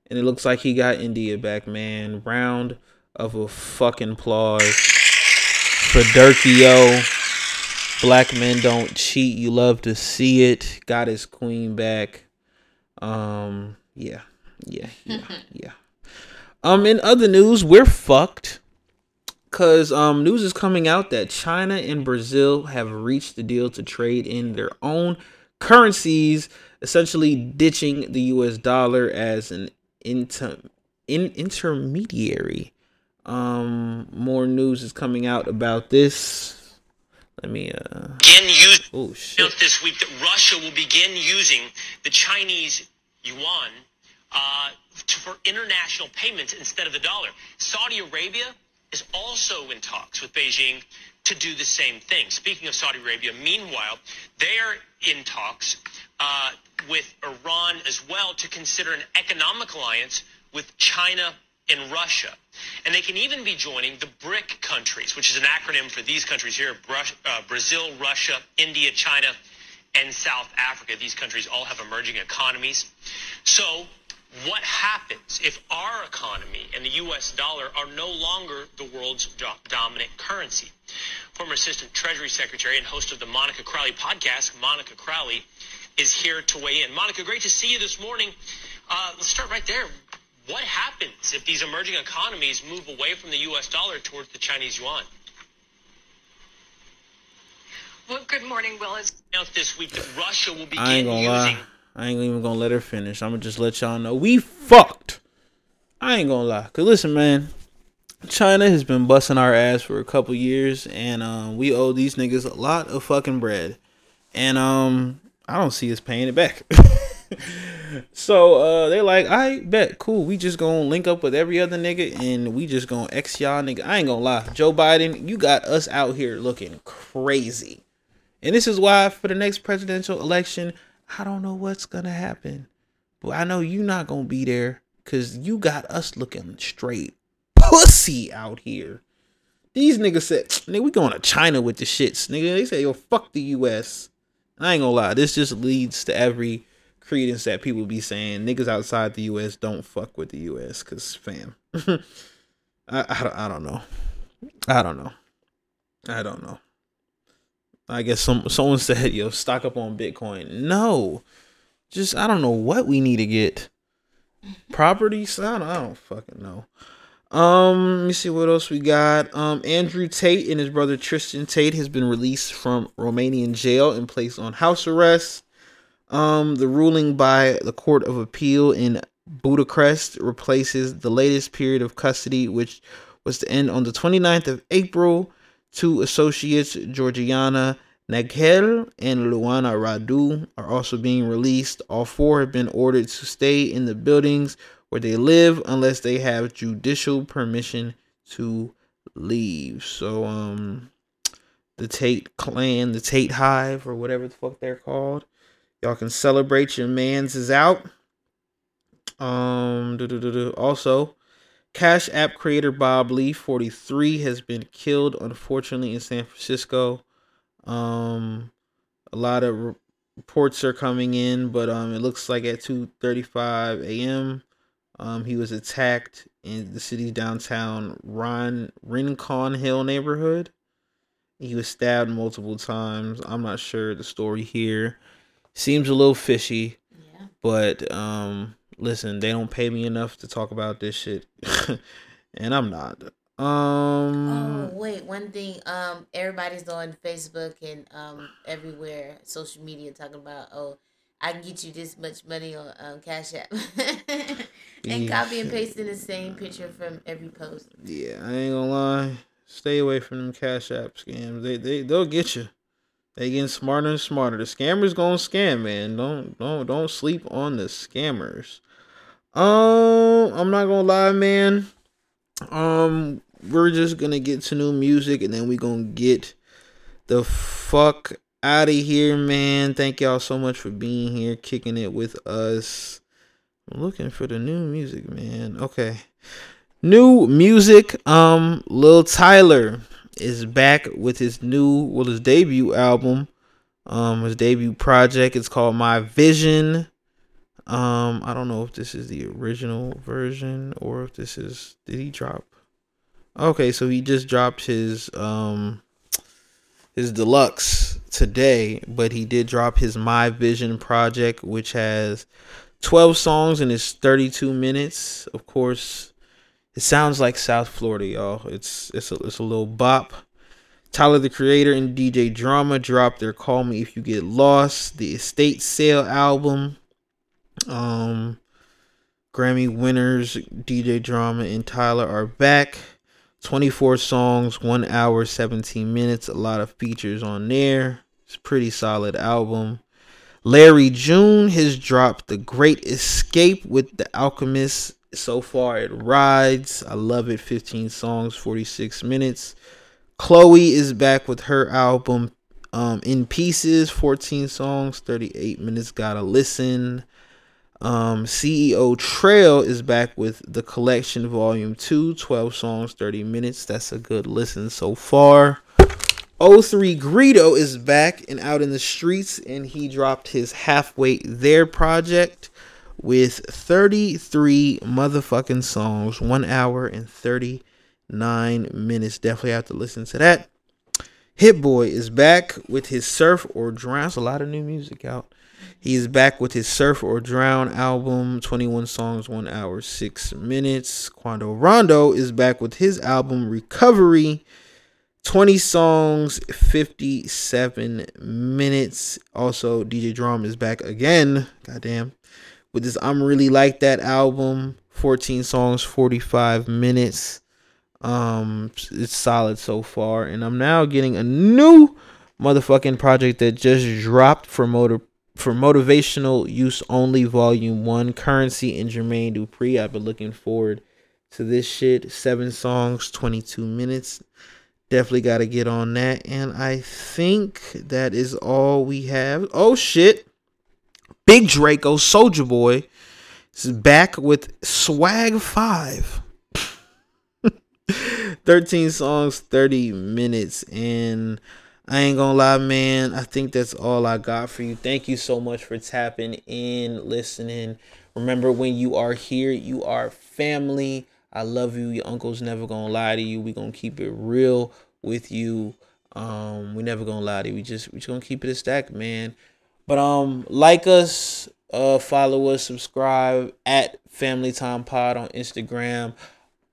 and it looks like he got India back. Man, round of a fucking applause for Durkio. Black men don't cheat. You love to see it. Got his queen back. Um, yeah, yeah, yeah, yeah. Um, in other news, we're fucked. Cause um news is coming out that China and Brazil have reached the deal to trade in their own currencies, essentially ditching the US dollar as an inter- in intermediary. Um more news is coming out about this. Let me uh begin using Oh shit. this week that Russia will begin using the Chinese yuan uh, for international payments instead of the dollar. Saudi Arabia is also in talks with Beijing to do the same thing. Speaking of Saudi Arabia, meanwhile, they are in talks uh, with Iran as well to consider an economic alliance with China and Russia. And they can even be joining the BRIC countries, which is an acronym for these countries here uh, Brazil, Russia, India, China, and South Africa. These countries all have emerging economies. So, what happens if our economy and the US dollar are no longer the world's do- dominant currency? Former Assistant Treasury Secretary and host of the Monica Crowley podcast, Monica Crowley, is here to weigh in. Monica, great to see you this morning. Uh, let's start right there. What happens if these emerging economies move away from the US dollar towards the Chinese yuan? Well, good morning, Will. It's Announced this week that Russia will begin I ain't gonna using lie. I ain't even gonna let her finish. I'm gonna just let y'all know we fucked. I ain't gonna lie. Cause listen, man, China has been busting our ass for a couple years, and um, we owe these niggas a lot of fucking bread, and um, I don't see us paying it back. so uh, they like, I bet, cool. We just gonna link up with every other nigga, and we just gonna X y'all nigga. I ain't gonna lie, Joe Biden, you got us out here looking crazy, and this is why for the next presidential election. I don't know what's gonna happen, but I know you're not gonna be there because you got us looking straight pussy out here. These niggas said, nigga, we going to China with the shits, nigga. They say, yo, fuck the U.S. I ain't gonna lie, this just leads to every credence that people be saying niggas outside the U.S. don't fuck with the U.S. Cause fam, I, I I don't know, I don't know, I don't know. I guess some someone said, "Yo, stock up on Bitcoin." No, just I don't know what we need to get. Properties? I don't, I don't fucking know. Um, let me see what else we got. Um, Andrew Tate and his brother Tristan Tate has been released from Romanian jail and placed on house arrest. Um, the ruling by the Court of Appeal in Bucharest replaces the latest period of custody, which was to end on the 29th of April. Two associates, Georgiana Naghel and Luana Radu, are also being released. All four have been ordered to stay in the buildings where they live unless they have judicial permission to leave. So, um, the Tate clan, the Tate Hive, or whatever the fuck they're called, y'all can celebrate your man's is out. Um, also, Cash App creator Bob Lee, 43, has been killed, unfortunately, in San Francisco. Um, a lot of re- reports are coming in, but um, it looks like at 2:35 a.m. Um, he was attacked in the city's downtown Ron Rincon Hill neighborhood. He was stabbed multiple times. I'm not sure the story here. Seems a little fishy. But um listen, they don't pay me enough to talk about this shit. and I'm not. Um Oh wait, one thing. Um, everybody's on Facebook and um everywhere, social media, talking about oh, I can get you this much money on um, Cash App, and Yeah. copy and pasting the same picture from every post. Yeah, I ain't gonna lie. Stay away from them Cash App scams. They they they'll get you. They getting smarter and smarter. The scammers gonna scam, man. Don't don't don't sleep on the scammers. Um, I'm not gonna lie, man. Um, we're just gonna get to new music and then we gonna get the fuck out of here, man. Thank y'all so much for being here, kicking it with us. I'm looking for the new music, man. Okay. New music. Um, Lil Tyler is back with his new, well, his debut album. Um, his debut project. It's called My Vision. Um, I don't know if this is the original version or if this is. Did he drop? Okay, so he just dropped his um his deluxe today, but he did drop his My Vision project, which has 12 songs and it's 32 minutes. Of course, it sounds like South Florida, y'all. It's it's a, it's a little bop. Tyler the Creator and DJ Drama dropped their Call Me If You Get Lost, the Estate Sale album. Um Grammy winners DJ Drama and Tyler are back. 24 songs, 1 hour 17 minutes, a lot of features on there. It's pretty solid album. Larry June has dropped The Great Escape with The Alchemist. So far it rides. I love it. 15 songs, 46 minutes. Chloe is back with her album um, In Pieces, 14 songs, 38 minutes. Gotta listen. Um, CEO Trayle is back with the collection volume 2, 12 songs, 30 minutes. That's a good listen so far. 03 Greedo is back and out in the streets, and he dropped his halfway there project with 33 motherfucking songs, 1 hour and 39 minutes. Definitely have to listen to that. Hit Boy is back with his Surf or Drown. A lot of new music out. He's back with his Surf or Drown album, 21 songs, 1 hour, 6 minutes. Quando Rondo is back with his album Recovery, 20 songs, 57 minutes. Also, DJ Drum is back again, goddamn, with this I'm Really Like That album, 14 songs, 45 minutes. Um, it's solid so far, and I'm now getting a new motherfucking project that just dropped for motor for motivational use only volume one Curren$y and jermaine dupri. I've been looking forward to this shit. Seven songs 22 minutes. Definitely got to get on that. And i think that is all we have. Oh shit. Big draco Soulja Boy is back with swag 5 13 songs 30 minutes. And I ain't gonna lie, man. I think that's all I got for you. Thank you so much for tapping in, listening. Remember, when you are here, you are family. I love you. Your uncle's never gonna lie to you. We gonna keep it real with you. Um, we never gonna lie to you. We just we just gonna keep it a stack, man. But um, like us, uh, follow us, subscribe at Family Time Pod on Instagram.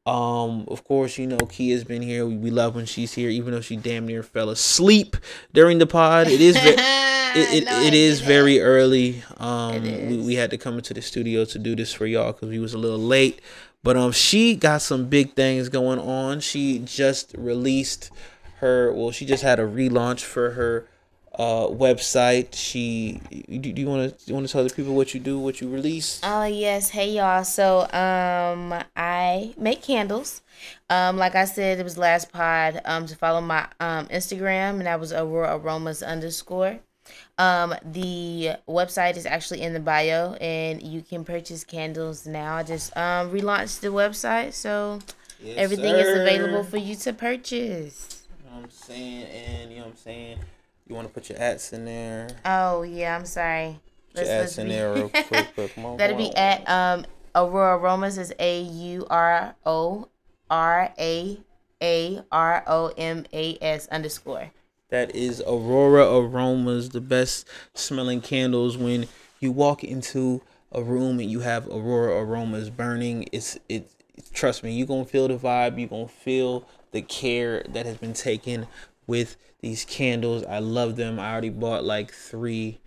Um, of course, you know Kia's been here. We, we love when she's here, even though she damn near fell asleep during the pod. It is ve- it, it, No, it is very early. Um, we, we had to come into the studio to do this for y'all because we was a little late. But um, she got some big things going on. She just released her. Well, she just had a relaunch for her uh website. She do, do you want to you want to tell the people what you do, what you release? Oh yes, hey y'all. So um I make candles. Um like I said, it was last pod um to follow my um Instagram and that was Aurora Aromas underscore. Um the website is actually in the bio and you can purchase candles now. I just um relaunched the website so Yes, everything is available for you to purchase. You know what I'm saying? And you know what I'm saying? You want to put your ads in there? Oh yeah, I'm sorry. Put your ads in be- there real quick. quick. That'd be at um Aurora Aromas is A U R O R A A R O M A S underscore. That is Aurora Aromas, the best smelling candles. When you walk into a room and you have Aurora Aromas burning, it's it. Trust me, you're gonna feel the vibe. You're gonna feel the care that has been taken with these candles. I love them. I already bought like three.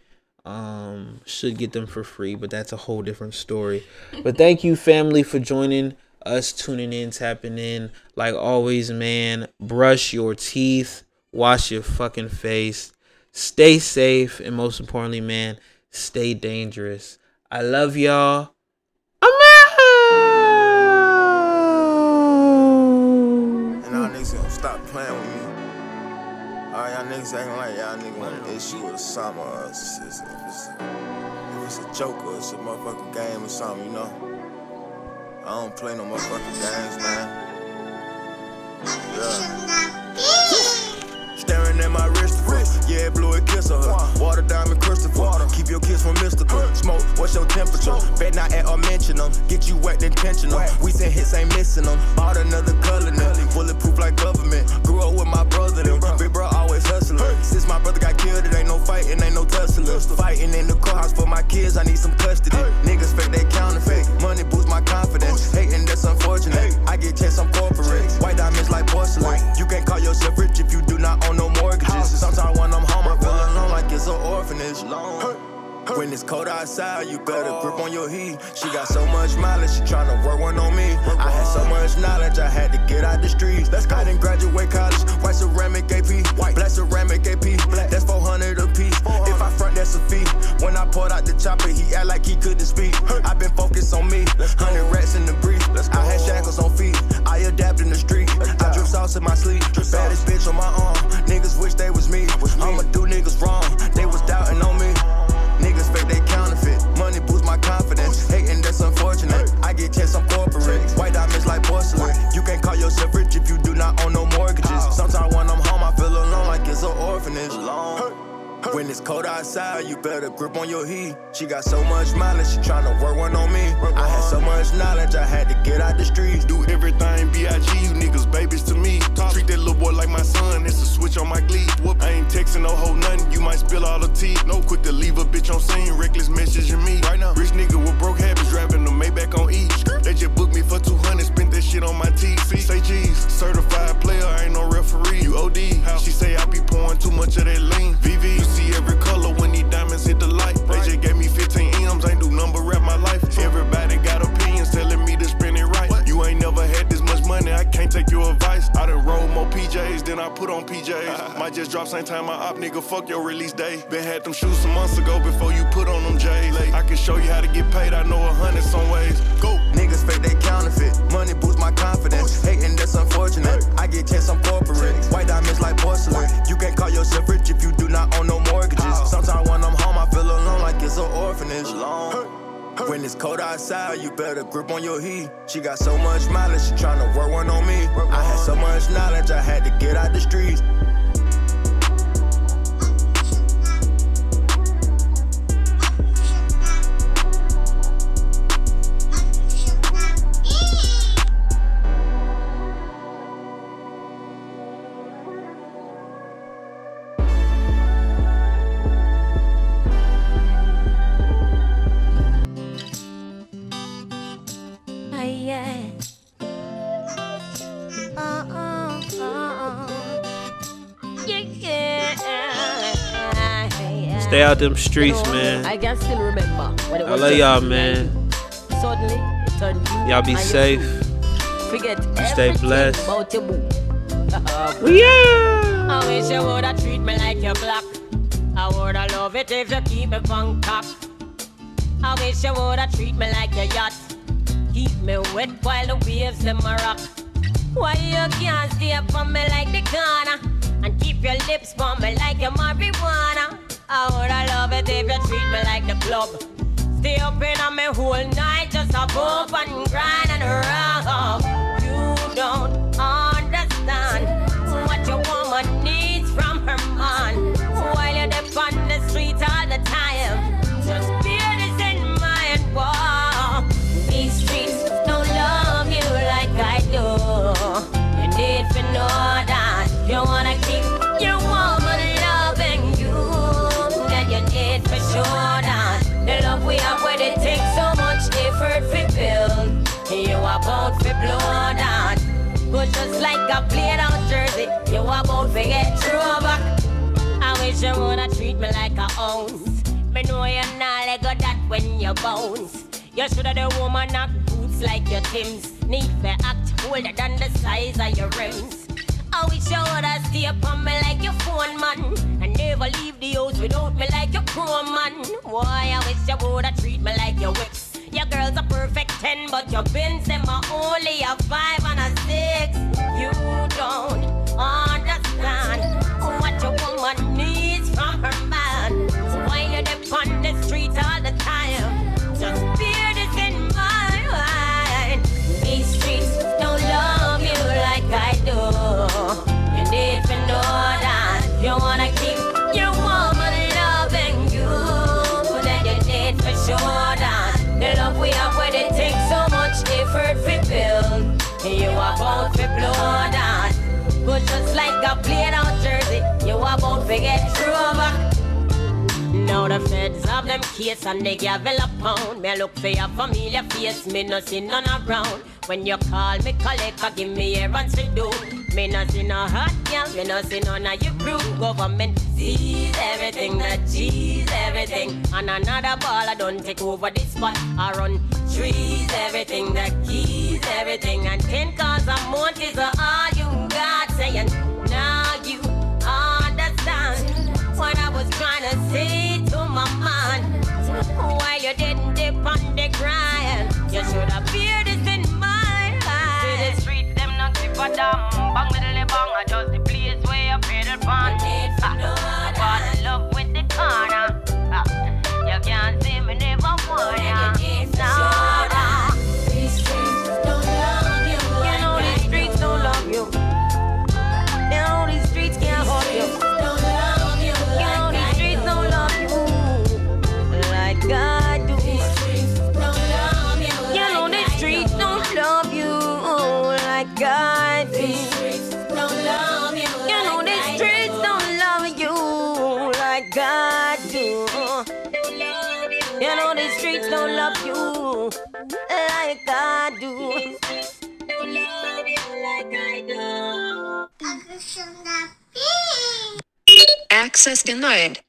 Um, should get them for free, but that's a whole different story. But thank you, family, for joining us tuning in, tapping in. Like always, man, brush your teeth, wash your fucking face, stay safe, and most importantly, man, stay dangerous. I love y'all. Niggas acting like y'all niggas want an issue with something or it's, it's, if, it's, if it's a joke or it's a motherfucking game or something, you know. I don't play no motherfucking games, man. Yeah. Staring at my wrist, yeah, blue it kiss her. Water diamond Christopher, keep your kiss from mystical. Smoke, what's your temperature? Bet not at or mention them. Get you wet intentional. We send hits, ain't missing them. Bought another color bulletproof like government. Grew up with my brother, brother got killed, it ain't no fighting, ain't no tussling. Fighting in the courthouse for my kids, I need some custody. Niggas fake, they counterfeit. Money boosts my confidence. Hating, that's unfortunate. I get checks, I'm corporate. White diamonds like porcelain. You can't call yourself rich if you do not own no mortgages. Sometimes when I'm home, I feel alone like it's an orphanage. When it's cold outside, you better grip on your heat. She got so much mileage, she tryna work one on me. I had so much knowledge, I had to get out the streets. I didn't graduate college, white ceramic AP, white black ceramic AP. Black. That's 400 a piece. If I front, that's a fee. When I pulled out the chopper, he act like he couldn't speak. i been focused on me, 100 rats in the brief. I had shackles on feet, I adapt in the street. I drip sauce in my sleep, baddest bitch on my arm. Niggas wish they was me. I'ma do niggas wrong, they was doubting on me. Hating that's unfortunate. I get checks on corporate. White diamonds like porcelain. You can't call yourself rich if you do not own no When it's cold outside, you better grip on your heat. She got so much mileage, she tryna work one on me. I had so much knowledge, I had to get out the streets. Do everything B.I.G. You niggas babies to me. Talk. Treat that little boy like my son. It's a switch on my glee. Whoop, I ain't texting no hoe nothing. You might spill all the tea. No quick to leave a bitch on scene. Reckless messaging me. Right now, rich nigga with broke habits driving the Maybach on E. They just booked me for 200. That shit on my TV. Say G's. Certified player, I ain't no referee. You OD. how She say I be pouring too much of that lean. VV. You see every color when these diamonds hit the light. They just gave me 15 M's. Ain't do number rap my life. Everybody got opinions telling me to spend it right. You ain't never had this much money. I can't take your advice. I done roll more PJs than I put on PJs. Might just drop same time my op nigga. Fuck your release day. Been had them shoes some months ago before you put on them J's. I can show you how to get paid. I know a hundred some ways. Go. Niggas fake they counterfeit. Money boosts my confidence. Hating that's unfortunate. I get checks on corporate. White diamonds like porcelain. You can't call yourself rich if you do not own no mortgages. Sometimes when I'm home, I feel alone like it's an orphanage. When it's cold outside, you better grip on your heat. She got so much mileage, she tryna work one on me. I had so much knowledge, I had to get out the streets. Stay out them streets, man. I can still remember when it I was love just y'all, man. you. Suddenly, it turned blue Y'all be you safe. Forget Stay blessed. About your boo. Yeah. I wish you woulda treat me like your black. I woulda love it if you keep me. I wish you woulda treat me like your yacht. Keep me wet while the waves them a rock. Why you can't stay up on me like the corner and keep your lips me like your marijuana? I woulda love it if you treat me like the club. Stay up in on me whole night just a bump and grind and rock. A played out jersey, you about to get through back. I wish you woulda treat me like a ounce. Me know you're not go that when you bounce. You shoulda the woman knock boots like your Tim's. Need for act older than the size of your rims. I wish you woulda stay upon me like your phone man And never leave the house without me like your chrome man Why I wish you woulda treat me like your whips Your girl's a perfect 10 but your bins them are only a 5 and a 6 You don't the feds have them case and they gavel a pound. Me look for your familiar face, me no see none around. When you call me collector, give me errands to do. Me no see no hot girl, me no see none of your crew. Government sees everything, that cheese everything. And another ball I don't take over this spot. I run trees, everything, the keys, everything. And ten cars a month is all you got saying. Not give a damn. Bang middle bang, I just the place where you pay the fun. Ah, fall in love with the corner. Like I do. Access denied.